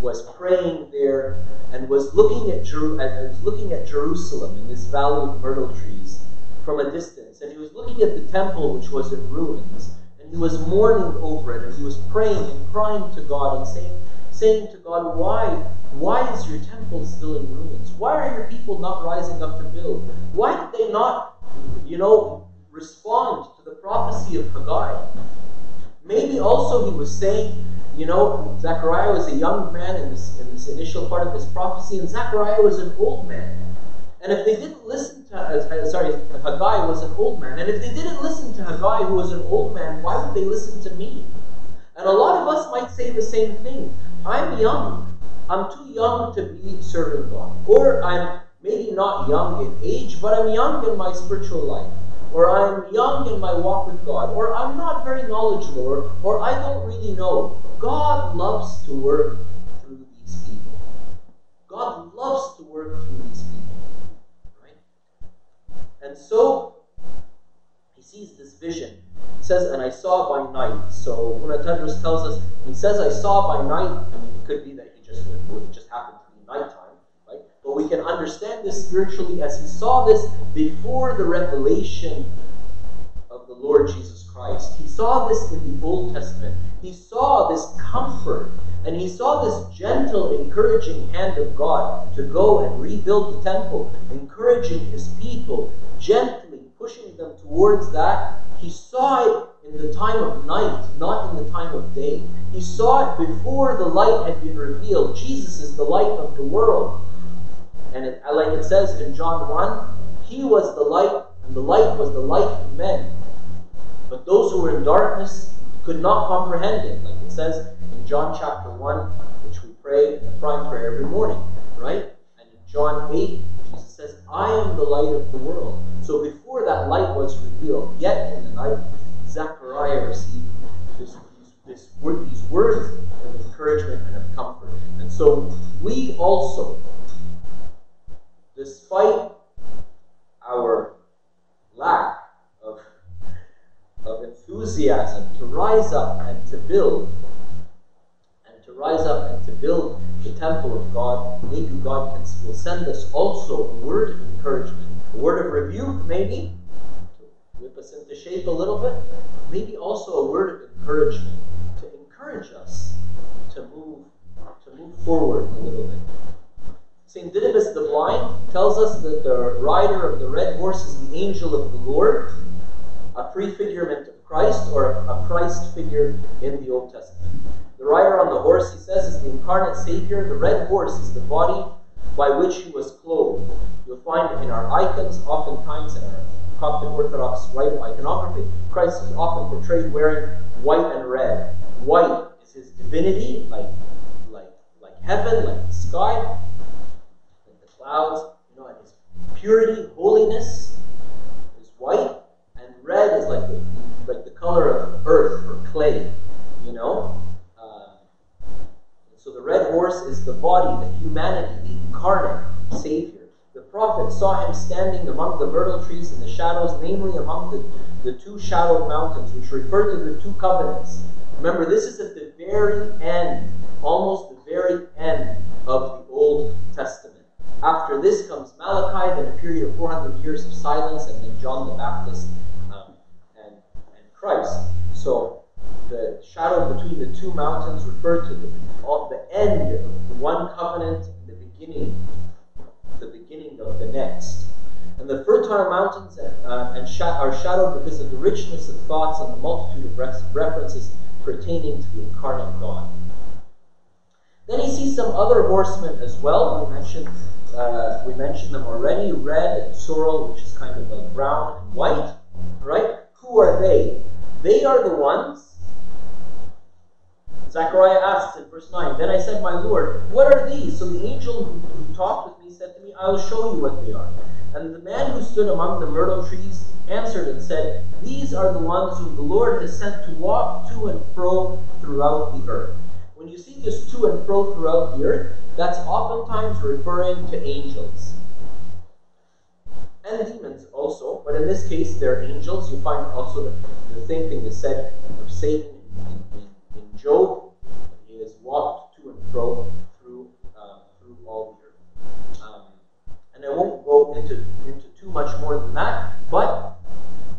was praying there and was looking at Jer- and was looking at Jerusalem in this valley of myrtle trees from a distance, and he was looking at the temple which was in ruins, and he was mourning over it, and he was praying and crying to God and saying, saying to God, Why? Why is your temple still in ruins? Why are your people not rising up to build? Why did they not, you know, respond to the prophecy of Haggai? Maybe also he was saying, you know, Zechariah was a young man in this, in this initial part of his prophecy, and Zechariah was an old man. And if they didn't listen to, uh, sorry, Haggai was an old man. And if they didn't listen to Haggai, who was an old man, why would they listen to me? And a lot of us might say the same thing. I'm young. I'm too young to be serving God. Or I'm maybe not young in age, but I'm young in my spiritual life or I'm young in my walk with God, or I'm not very knowledgeable, or, or I don't really know. God loves to work through these people. God loves to work through these people. Right? And so he sees this vision. Says, and I saw by night. So when tells us, he says, I saw by night, I mean, it could be that he just it just happened to be nighttime. But we can understand this spiritually as he saw this before the revelation of the Lord Jesus Christ. He saw this in the Old Testament. He saw this comfort and he saw this gentle, encouraging hand of God to go and rebuild the temple, encouraging his people, gently pushing them towards that. He saw it in the time of night, not in the time of day. He saw it before the light had been revealed. Jesus is the light of the world. And it, like it says in John 1, he was the light, and the light was the light of men. But those who were in darkness could not comprehend it, like it says in John chapter 1, which we pray the prime prayer every morning, right? And in John 8, Jesus says, I am the light of the world. So before that light was revealed, yet in the night, Zechariah received this, this, this, these words of encouragement and of comfort. And so we also despite our lack of, of enthusiasm to rise up and to build, and to rise up and to build the temple of God, maybe God can, will send us also a word of encouragement, a word of rebuke, maybe, to whip us into shape a little bit, maybe also a word of encouragement to encourage us to move to move forward a little bit. St. Didymus the Blind tells us that the rider of the red horse is the angel of the Lord, a prefigurement of Christ or a Christ figure in the Old Testament. The rider on the horse, he says, is the incarnate Savior. The red horse is the body by which he was clothed. You'll find in our icons, oftentimes in our Coptic Orthodox rite iconography, Christ is often portrayed wearing white and red. White is his divinity, like, like, like heaven, like the sky clouds, you know, and his purity, holiness is white, and red is like the, like the color of earth or clay, you know. Uh, so the red horse is the body, the humanity, the incarnate Savior, the prophet saw him standing among the myrtle trees in the shadows, namely among the, the two shadowed mountains, which refer to the two covenants. Remember, this is at the very end, almost the very end of the Old. After this comes Malachi, then a period of 400 years of silence, and then John the Baptist um, and, and Christ. So the shadow between the two mountains referred to the, the end of the one covenant and the beginning, the beginning of the next. And the fertile mountains uh, and sh- are shadowed because of the richness of thoughts and the multitude of references pertaining to the incarnate God. Then he sees some other horsemen as well. We mentioned uh, we mentioned them already. Red and sorrel, which is kind of like brown and white. Right? Who are they? They are the ones. Zechariah asks in verse 9, Then I said, My Lord, what are these? So the angel who, who talked with me said to me, I will show you what they are. And the man who stood among the myrtle trees answered and said, These are the ones whom the Lord has sent to walk to and fro throughout the earth. When you see this to and fro throughout the earth, that's oftentimes referring to angels. And demons also, but in this case they're angels. You find also the, the same thing is said of Satan in, in, in Job. He has walked to and fro through um, through all the earth. Um, and I won't go into, into too much more than that, but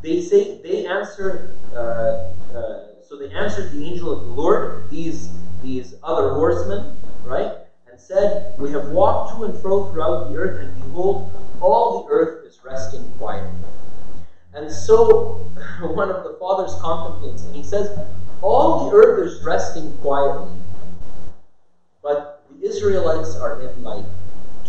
they say they answer uh, uh, so they answered the angel of the Lord, these these other horsemen, right? Said, We have walked to and fro throughout the earth, and behold, all the earth is resting quietly. And so [laughs] one of the fathers contemplates, and he says, All the earth is resting quietly. But the Israelites are in like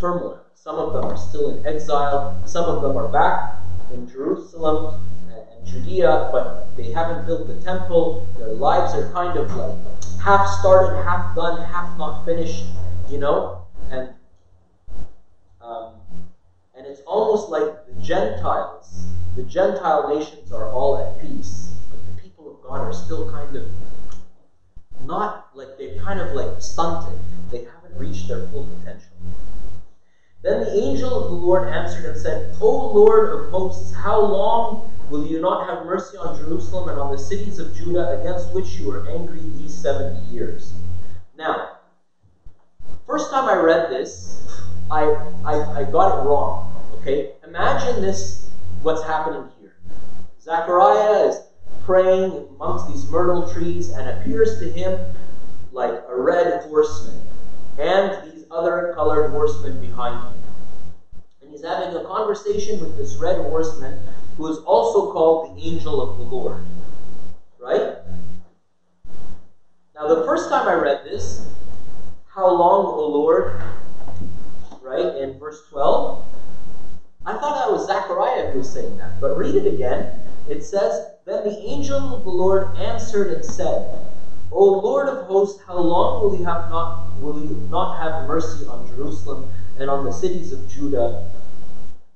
turmoil. Some of them are still in exile, some of them are back in Jerusalem and Judea, but they haven't built the temple. Their lives are kind of like half started, half done, half not finished, you know? And um, and it's almost like the Gentiles, the Gentile nations are all at peace, but the people of God are still kind of not like they're kind of like stunted. They haven't reached their full potential. Then the angel of the Lord answered and said, O Lord of hosts, how long will you not have mercy on Jerusalem and on the cities of Judah against which you were angry these 70 years? Now, first time I read this, I, I, I got it wrong. Okay? Imagine this, what's happening here. Zechariah is praying amongst these myrtle trees and appears to him like a red horseman and these other colored horsemen behind him. And he's having a conversation with this red horseman who is also called the angel of the Lord. Right? Now, the first time I read this, how long, O Lord, right, in verse 12, I thought that was Zechariah who was saying that. But read it again. It says, Then the angel of the Lord answered and said, O Lord of hosts, how long will you have not will you not have mercy on Jerusalem and on the cities of Judah,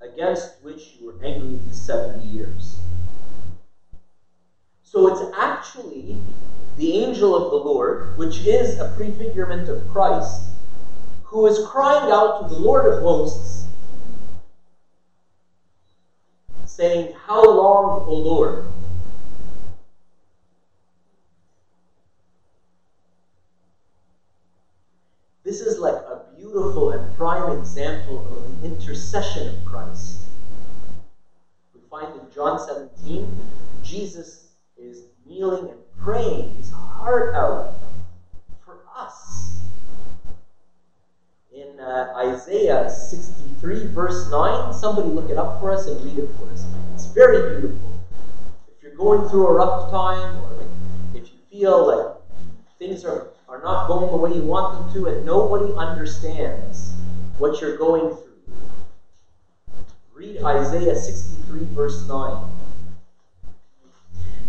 against which you were angry these seventy years? So it's actually the angel of the Lord, which is a prefigurement of Christ, who is crying out to the Lord of hosts, saying, How long, O Lord? This is like a beautiful and prime example of the intercession of Christ. We find in John 17, Jesus kneeling and praying his heart out for us. In uh, Isaiah 63, verse 9, somebody look it up for us and read it for us. It's very beautiful. If you're going through a rough time, or if you feel like things are are not going the way you want them to, and nobody understands what you're going through. Read Isaiah 63, verse 9.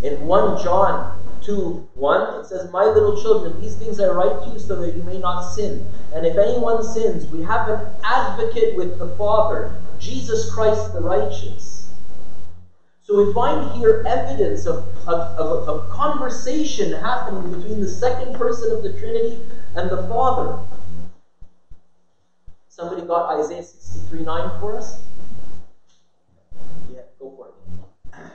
In 1 John 2 1, it says, My little children, these things I write to you so that you may not sin. And if anyone sins, we have an advocate with the Father, Jesus Christ the righteous. So we find here evidence of, of, of, of conversation happening between the second person of the Trinity and the Father. Somebody got Isaiah 63 9 for us? Yeah, go for it.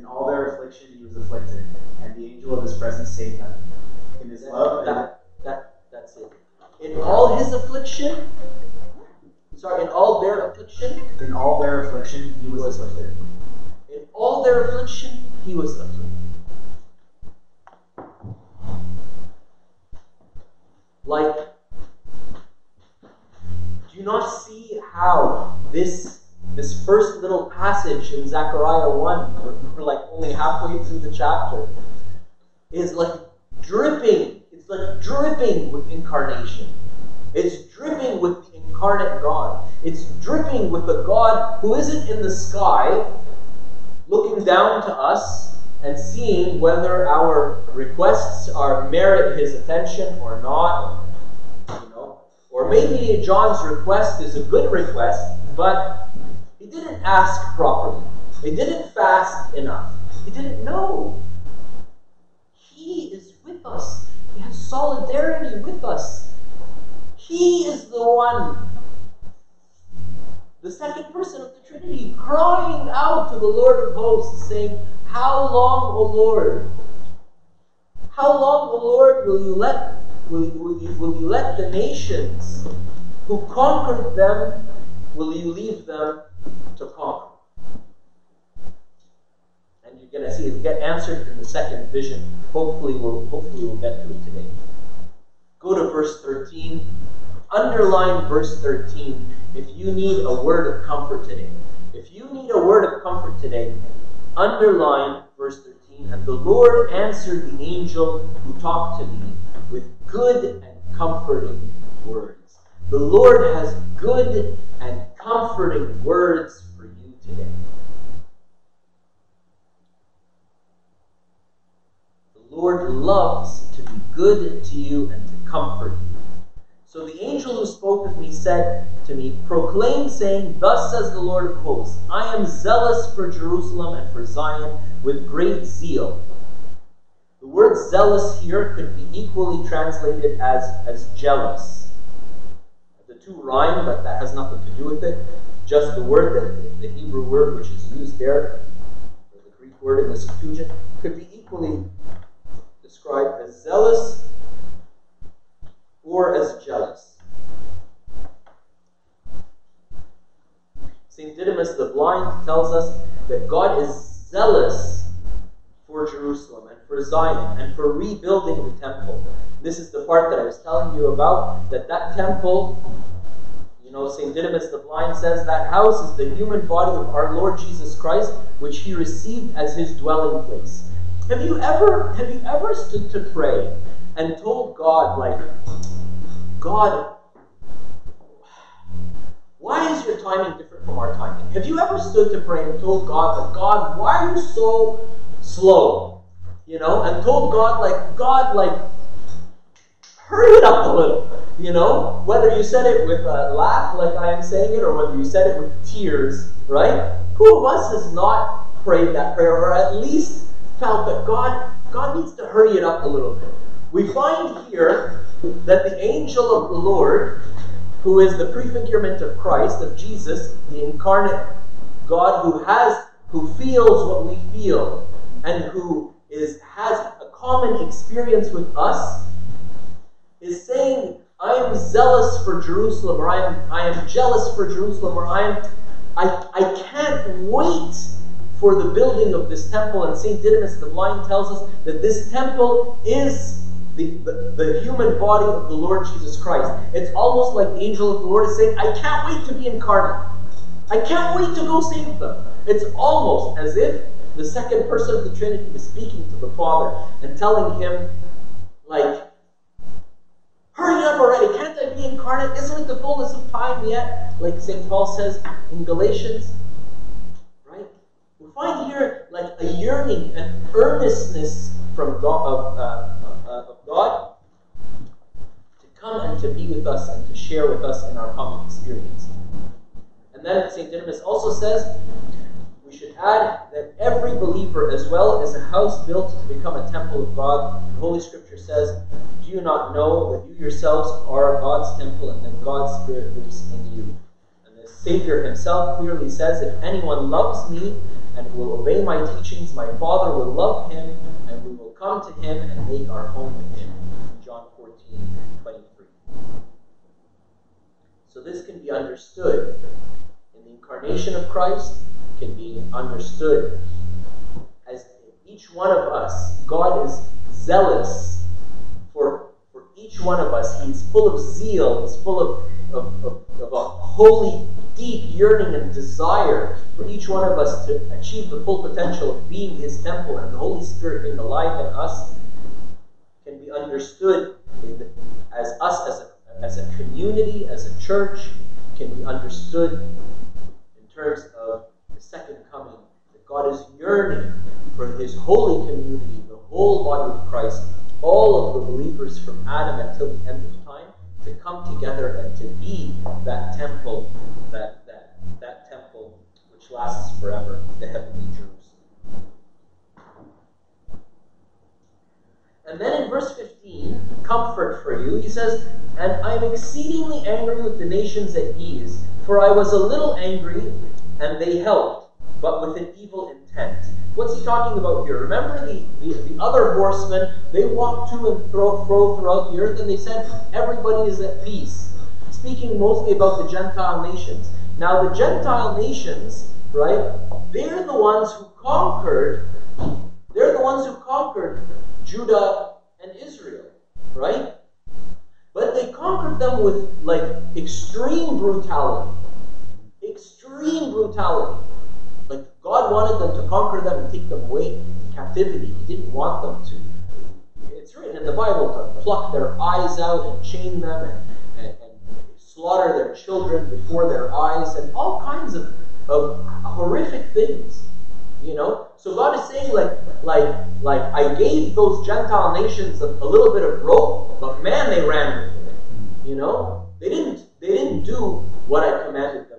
In all their affliction he was afflicted, and the angel of his presence saved them. In his love, That, that, that's it. In all his affliction, sorry, in all their affliction, in all their affliction he was afflicted. in all their affliction, he was afflicted. Like, do you not see how this this first little passage in Zechariah 1, we're, like only halfway through the chapter, is like dripping. It's like dripping with incarnation. It's dripping with the incarnate God. It's dripping with the God who isn't in the sky looking down to us and seeing whether our requests are merit his attention or not. You know. Or maybe John's request is a good request, but didn't ask properly. He didn't fast enough. He didn't know. He is with us. He has solidarity with us. He is the one, the second person of the Trinity, crying out to the Lord of hosts, saying, How long, O Lord? How long, O Lord, will you let will, will, you, will you let the nations who conquered them, will you leave them to conquer? And you're gonna see it get answered in the second vision. Hopefully we'll hopefully we'll get to it today. Go to verse 13. Underline verse 13 if you need a word of comfort today. If you need a word of comfort today, underline verse 13. And the Lord answered the angel who talked to me with good and comforting words. The Lord has good and comforting words for you today. The Lord loves to be good to you and to comfort you. So the angel who spoke with me said to me, Proclaim, saying, Thus says the Lord of hosts, I am zealous for Jerusalem and for Zion with great zeal. The word zealous here could be equally translated as, as jealous. Rhyme, but that has nothing to do with it. Just the word, that, the Hebrew word which is used there, or the Greek word in the Septuagint, could be equally described as zealous or as jealous. St. Didymus the Blind tells us that God is zealous for Jerusalem and for Zion and for rebuilding the temple. This is the part that I was telling you about, that that temple, you know, St. Didymus the Blind says that house is the human body of our Lord Jesus Christ, which he received as his dwelling place. Have you ever have you ever stood to pray and told God like God why is your timing different from our timing? Have you ever stood to pray and told God that God, why are you so slow? You know, and told God like God like hurry it up a little. You know, whether you said it with a laugh like I am saying it, or whether you said it with tears, right? Who of us has not prayed that prayer, or at least felt that God God needs to hurry it up a little bit? We find here that the angel of the Lord, who is the prefigurement of Christ, of Jesus, the incarnate God who has who feels what we feel and who is has a common experience with us, is saying, I am zealous for Jerusalem, or I am I am jealous for Jerusalem, or I am I, I can't wait for the building of this temple. And St. Didymus the Blind tells us that this temple is the, the, the, human body of the Lord Jesus Christ. It's almost like the angel of the Lord is saying, I can't wait to be incarnate. I can't wait to go save them. It's almost as if the second person of the Trinity is speaking to the Father and telling him, like, hurry up already. Can't I be incarnate? Isn't it the fullness of time yet? Like St. Paul says in Galatians. Right? We find here like a yearning, an earnestness from God, of, uh, uh, of God to come and to be with us and to share with us in our common experience. And then St. Didymus also says, We should add that every believer, as well is a house built to become a temple of God, the Holy Scripture says, Do you not know that you yourselves are God's temple and that God's Spirit lives in you? And the Savior himself clearly says, If anyone loves me and will obey my teachings, my Father will love him, and we will come to him and make our home with him. John 14, 23. So this can be understood in the incarnation of Christ, can be understood as each one of us, God is zealous for, for each one of us. He's full of zeal, he's full of, of, of, of a holy, deep yearning and desire for each one of us to achieve the full potential of being his temple and the Holy Spirit being alive in us can be understood in, as us as a, as a community, as a church, can be understood in terms of second coming. That God is yearning for his holy community, the whole body of Christ, all of the believers from Adam until the end of time, to come together and to be that temple, that, that, that temple which lasts forever, the heavenly Jerusalem. And then in verse 15, comfort for you, he says, And I am exceedingly angry with the nations at ease, for I was a little angry, and they helped, but with an evil intent. What's he talking about here? Remember the, the, the other horsemen, they walked to and fro, fro throughout the earth, and they said, Everybody is at peace. Speaking mostly about the Gentile nations. Now, the Gentile nations, right, they're the ones who conquered, they're the ones who conquered Judah and Israel, right? But they conquered them with like extreme brutality. Extreme brutality. Like God wanted them to conquer them and take them away in captivity. He didn't want them to. It's written in the Bible to pluck their eyes out and chain them and, and, and slaughter their children before their eyes and all kinds of, of horrific things. You know? So God is saying, like, like, like I gave those Gentile nations a, a little bit of rope, but man, they ran with it. You know? They didn't they didn't do what I commanded.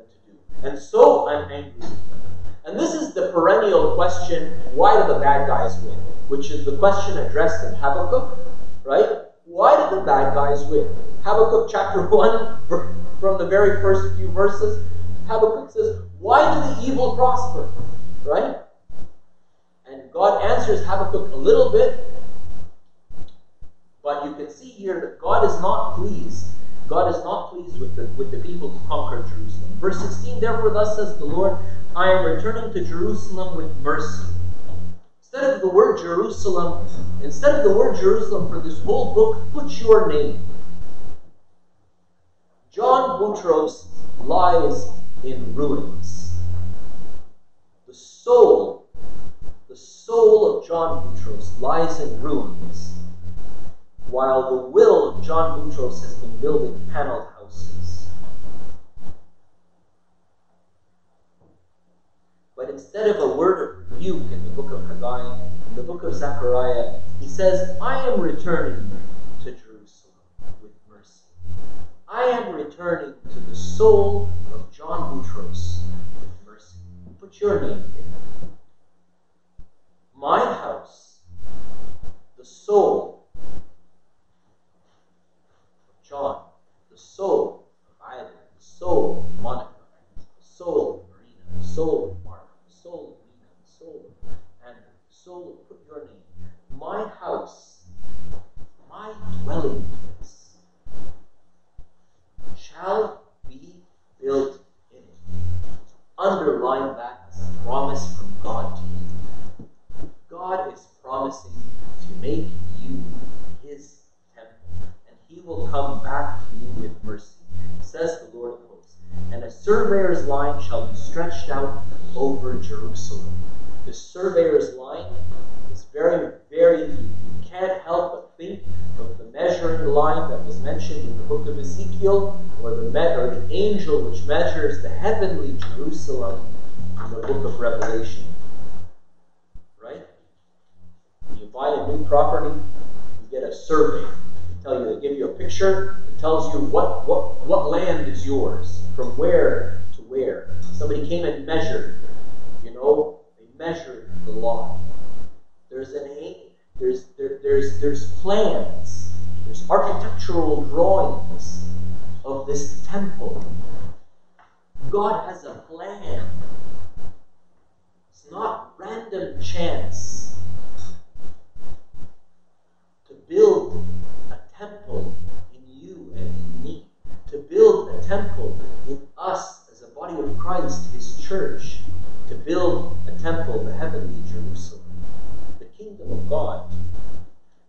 And so I'm angry. And this is the perennial question, why do the bad guys win? Which is the question addressed in Habakkuk, right? Why did the bad guys win? Habakkuk chapter [laughs] 1, from the very first few verses, Habakkuk says, Why do the evil prosper? Right? And God answers Habakkuk a little bit, but you can see here that God is not pleased. God is not pleased with the, with the people who conquer Jerusalem. Verse 16, therefore, thus says the Lord, I am returning to Jerusalem with mercy. Instead of the word Jerusalem, instead of the word Jerusalem for this whole book, put your name. John Boutros lies in ruins. The soul, the soul of John Boutros lies in ruins, while the will of John Boutros has been building paneled houses. But instead of a word of rebuke in the book of Haggai, in the book of Zechariah, he says, I am returning to Jerusalem with mercy. I am returning to the soul of John Boutros with mercy. Put your name here. My house, the soul John, the soul of Ida, the soul of Monica, the soul of Marina, the soul of Mark, the soul of Nina, the soul of Andrew, the soul of put your name. My house, my dwelling place shall be built in it. Underline that as a promise from God to you. God is promising to make you his temple, and he will come back to you with mercy, says the Lord of hosts. And a surveyor's line shall be stretched out over Jerusalem. The surveyor's line is very, very, deep. you can't help but think of the measuring line that was mentioned in the book of Ezekiel, or the, me- or the angel which measures the heavenly Jerusalem in the book of Revelation. Right? You buy a new property, you get a survey. Tell you, they give you a picture, it tells you what, what, what land is yours, from where to where. Somebody came and measured You know, they measured the law. There's an aim. There's there, there's there's plans. There's architectural drawings of this temple. God has a plan. It's not random chance to build temple in you and in me, to build a temple in us as a body of Christ, His church, to build a temple, the heavenly Jerusalem, the kingdom of God.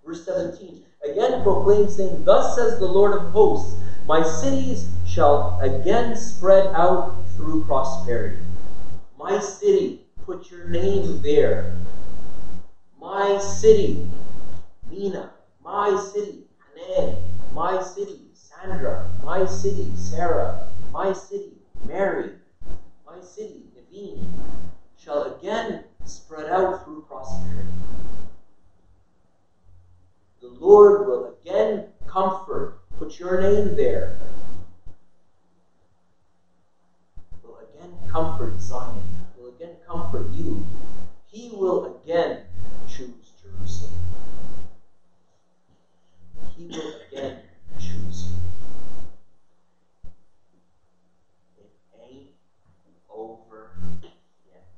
Verse 17 again proclaim, saying, Thus says the Lord of hosts, My cities shall again spread out through prosperity. My city, put your name there. My city, Mina. My city, Hanan. My city, Sandra. My city, Sarah. My city, Mary. My city, Naveen, shall again spread out through prosperity. The Lord will again comfort. Put your name there. Will again comfort Zion. Will again comfort you. He will again choose Jerusalem. He will again choose you. It ain't over yet.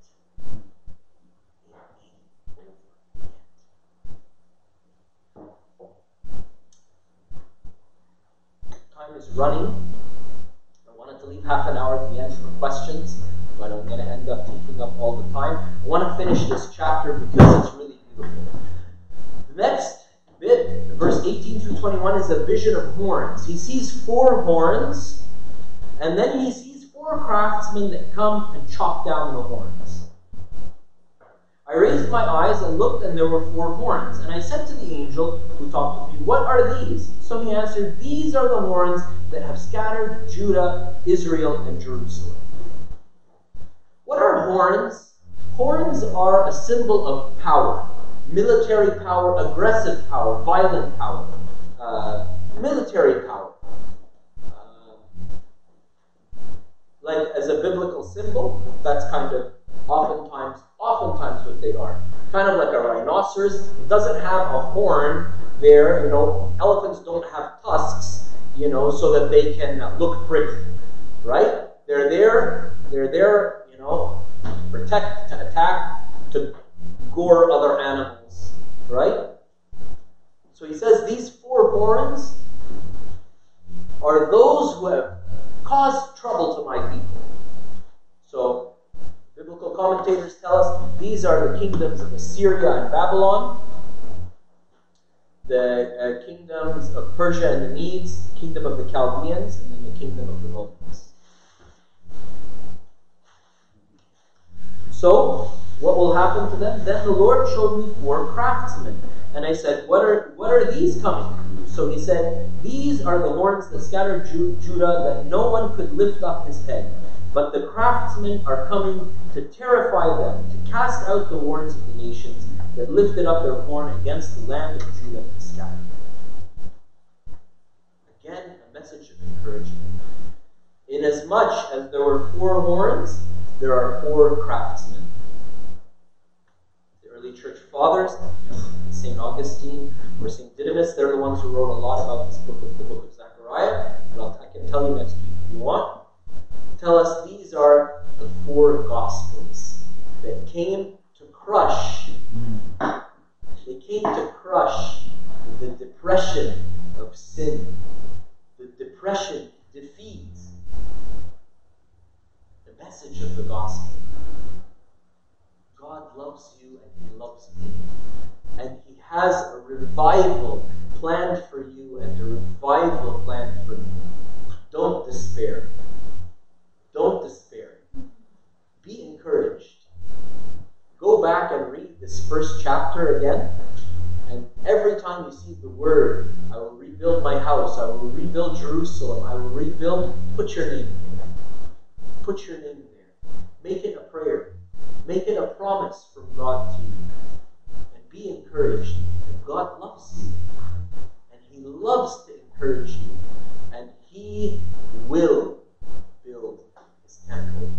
It ain't over yet. Time is running. I wanted to leave half an hour at the end for questions, but I'm going to end up taking up all the time. I want to finish this chapter because it's really beautiful. Next bit, verse 18 through 21, is a vision of horns. He sees four horns, and then he sees four craftsmen that come and chop down the horns. I raised my eyes and looked, and there were four horns. And I said to the angel who talked with me, What are these? So he answered, These are the horns that have scattered Judah, Israel, and Jerusalem. What are horns? Horns are a symbol of power military power, aggressive power, violent power, uh, military power. Uh, like as a biblical symbol, that's kind of oftentimes, oftentimes what they are. Kind of like a rhinoceros. Doesn't have a horn there, you know. Elephants don't have tusks, you know, so that they can look pretty, right? They're there, they're there, you know, protect, to attack, to gore other animals, right? So he says these four horns are those who have caused trouble to my people. So biblical commentators tell us these are the kingdoms of Assyria and Babylon, the uh, kingdoms of Persia and the Medes, the kingdom of the Chaldeans, and then the kingdom of the Romans. So, what will happen to them? Then the Lord showed me four craftsmen. And I said, What are what are these coming to do? So he said, These are the horns that scattered Ju- Judah, that no one could lift up his head. But the craftsmen are coming to terrify them, to cast out the horns of the nations that lifted up their horn against the land of Judah and scattered. Again, a message of encouragement. Inasmuch as there were four horns, there are four craftsmen. Early church fathers, St. Augustine or St. Didymus, they're the ones who wrote a lot about this book of the book of Zechariah. And I'll, I can tell you next week if you want. Tell us these are the four gospels that came to crush. They came to crush the depression of sin, the depression, defeat, the message of the gospel. God loves you and He loves me. And He has a revival planned for you and a revival planned for me. Don't despair. Don't despair. Be encouraged. Go back and read this first chapter again. And every time you see the word, I will rebuild my house, I will rebuild Jerusalem, I will rebuild, put your name there. Put your name there. Make it a prayer. Make it a promise from God to you. And be encouraged. And God loves you. And He loves to encourage you. And He will build His temple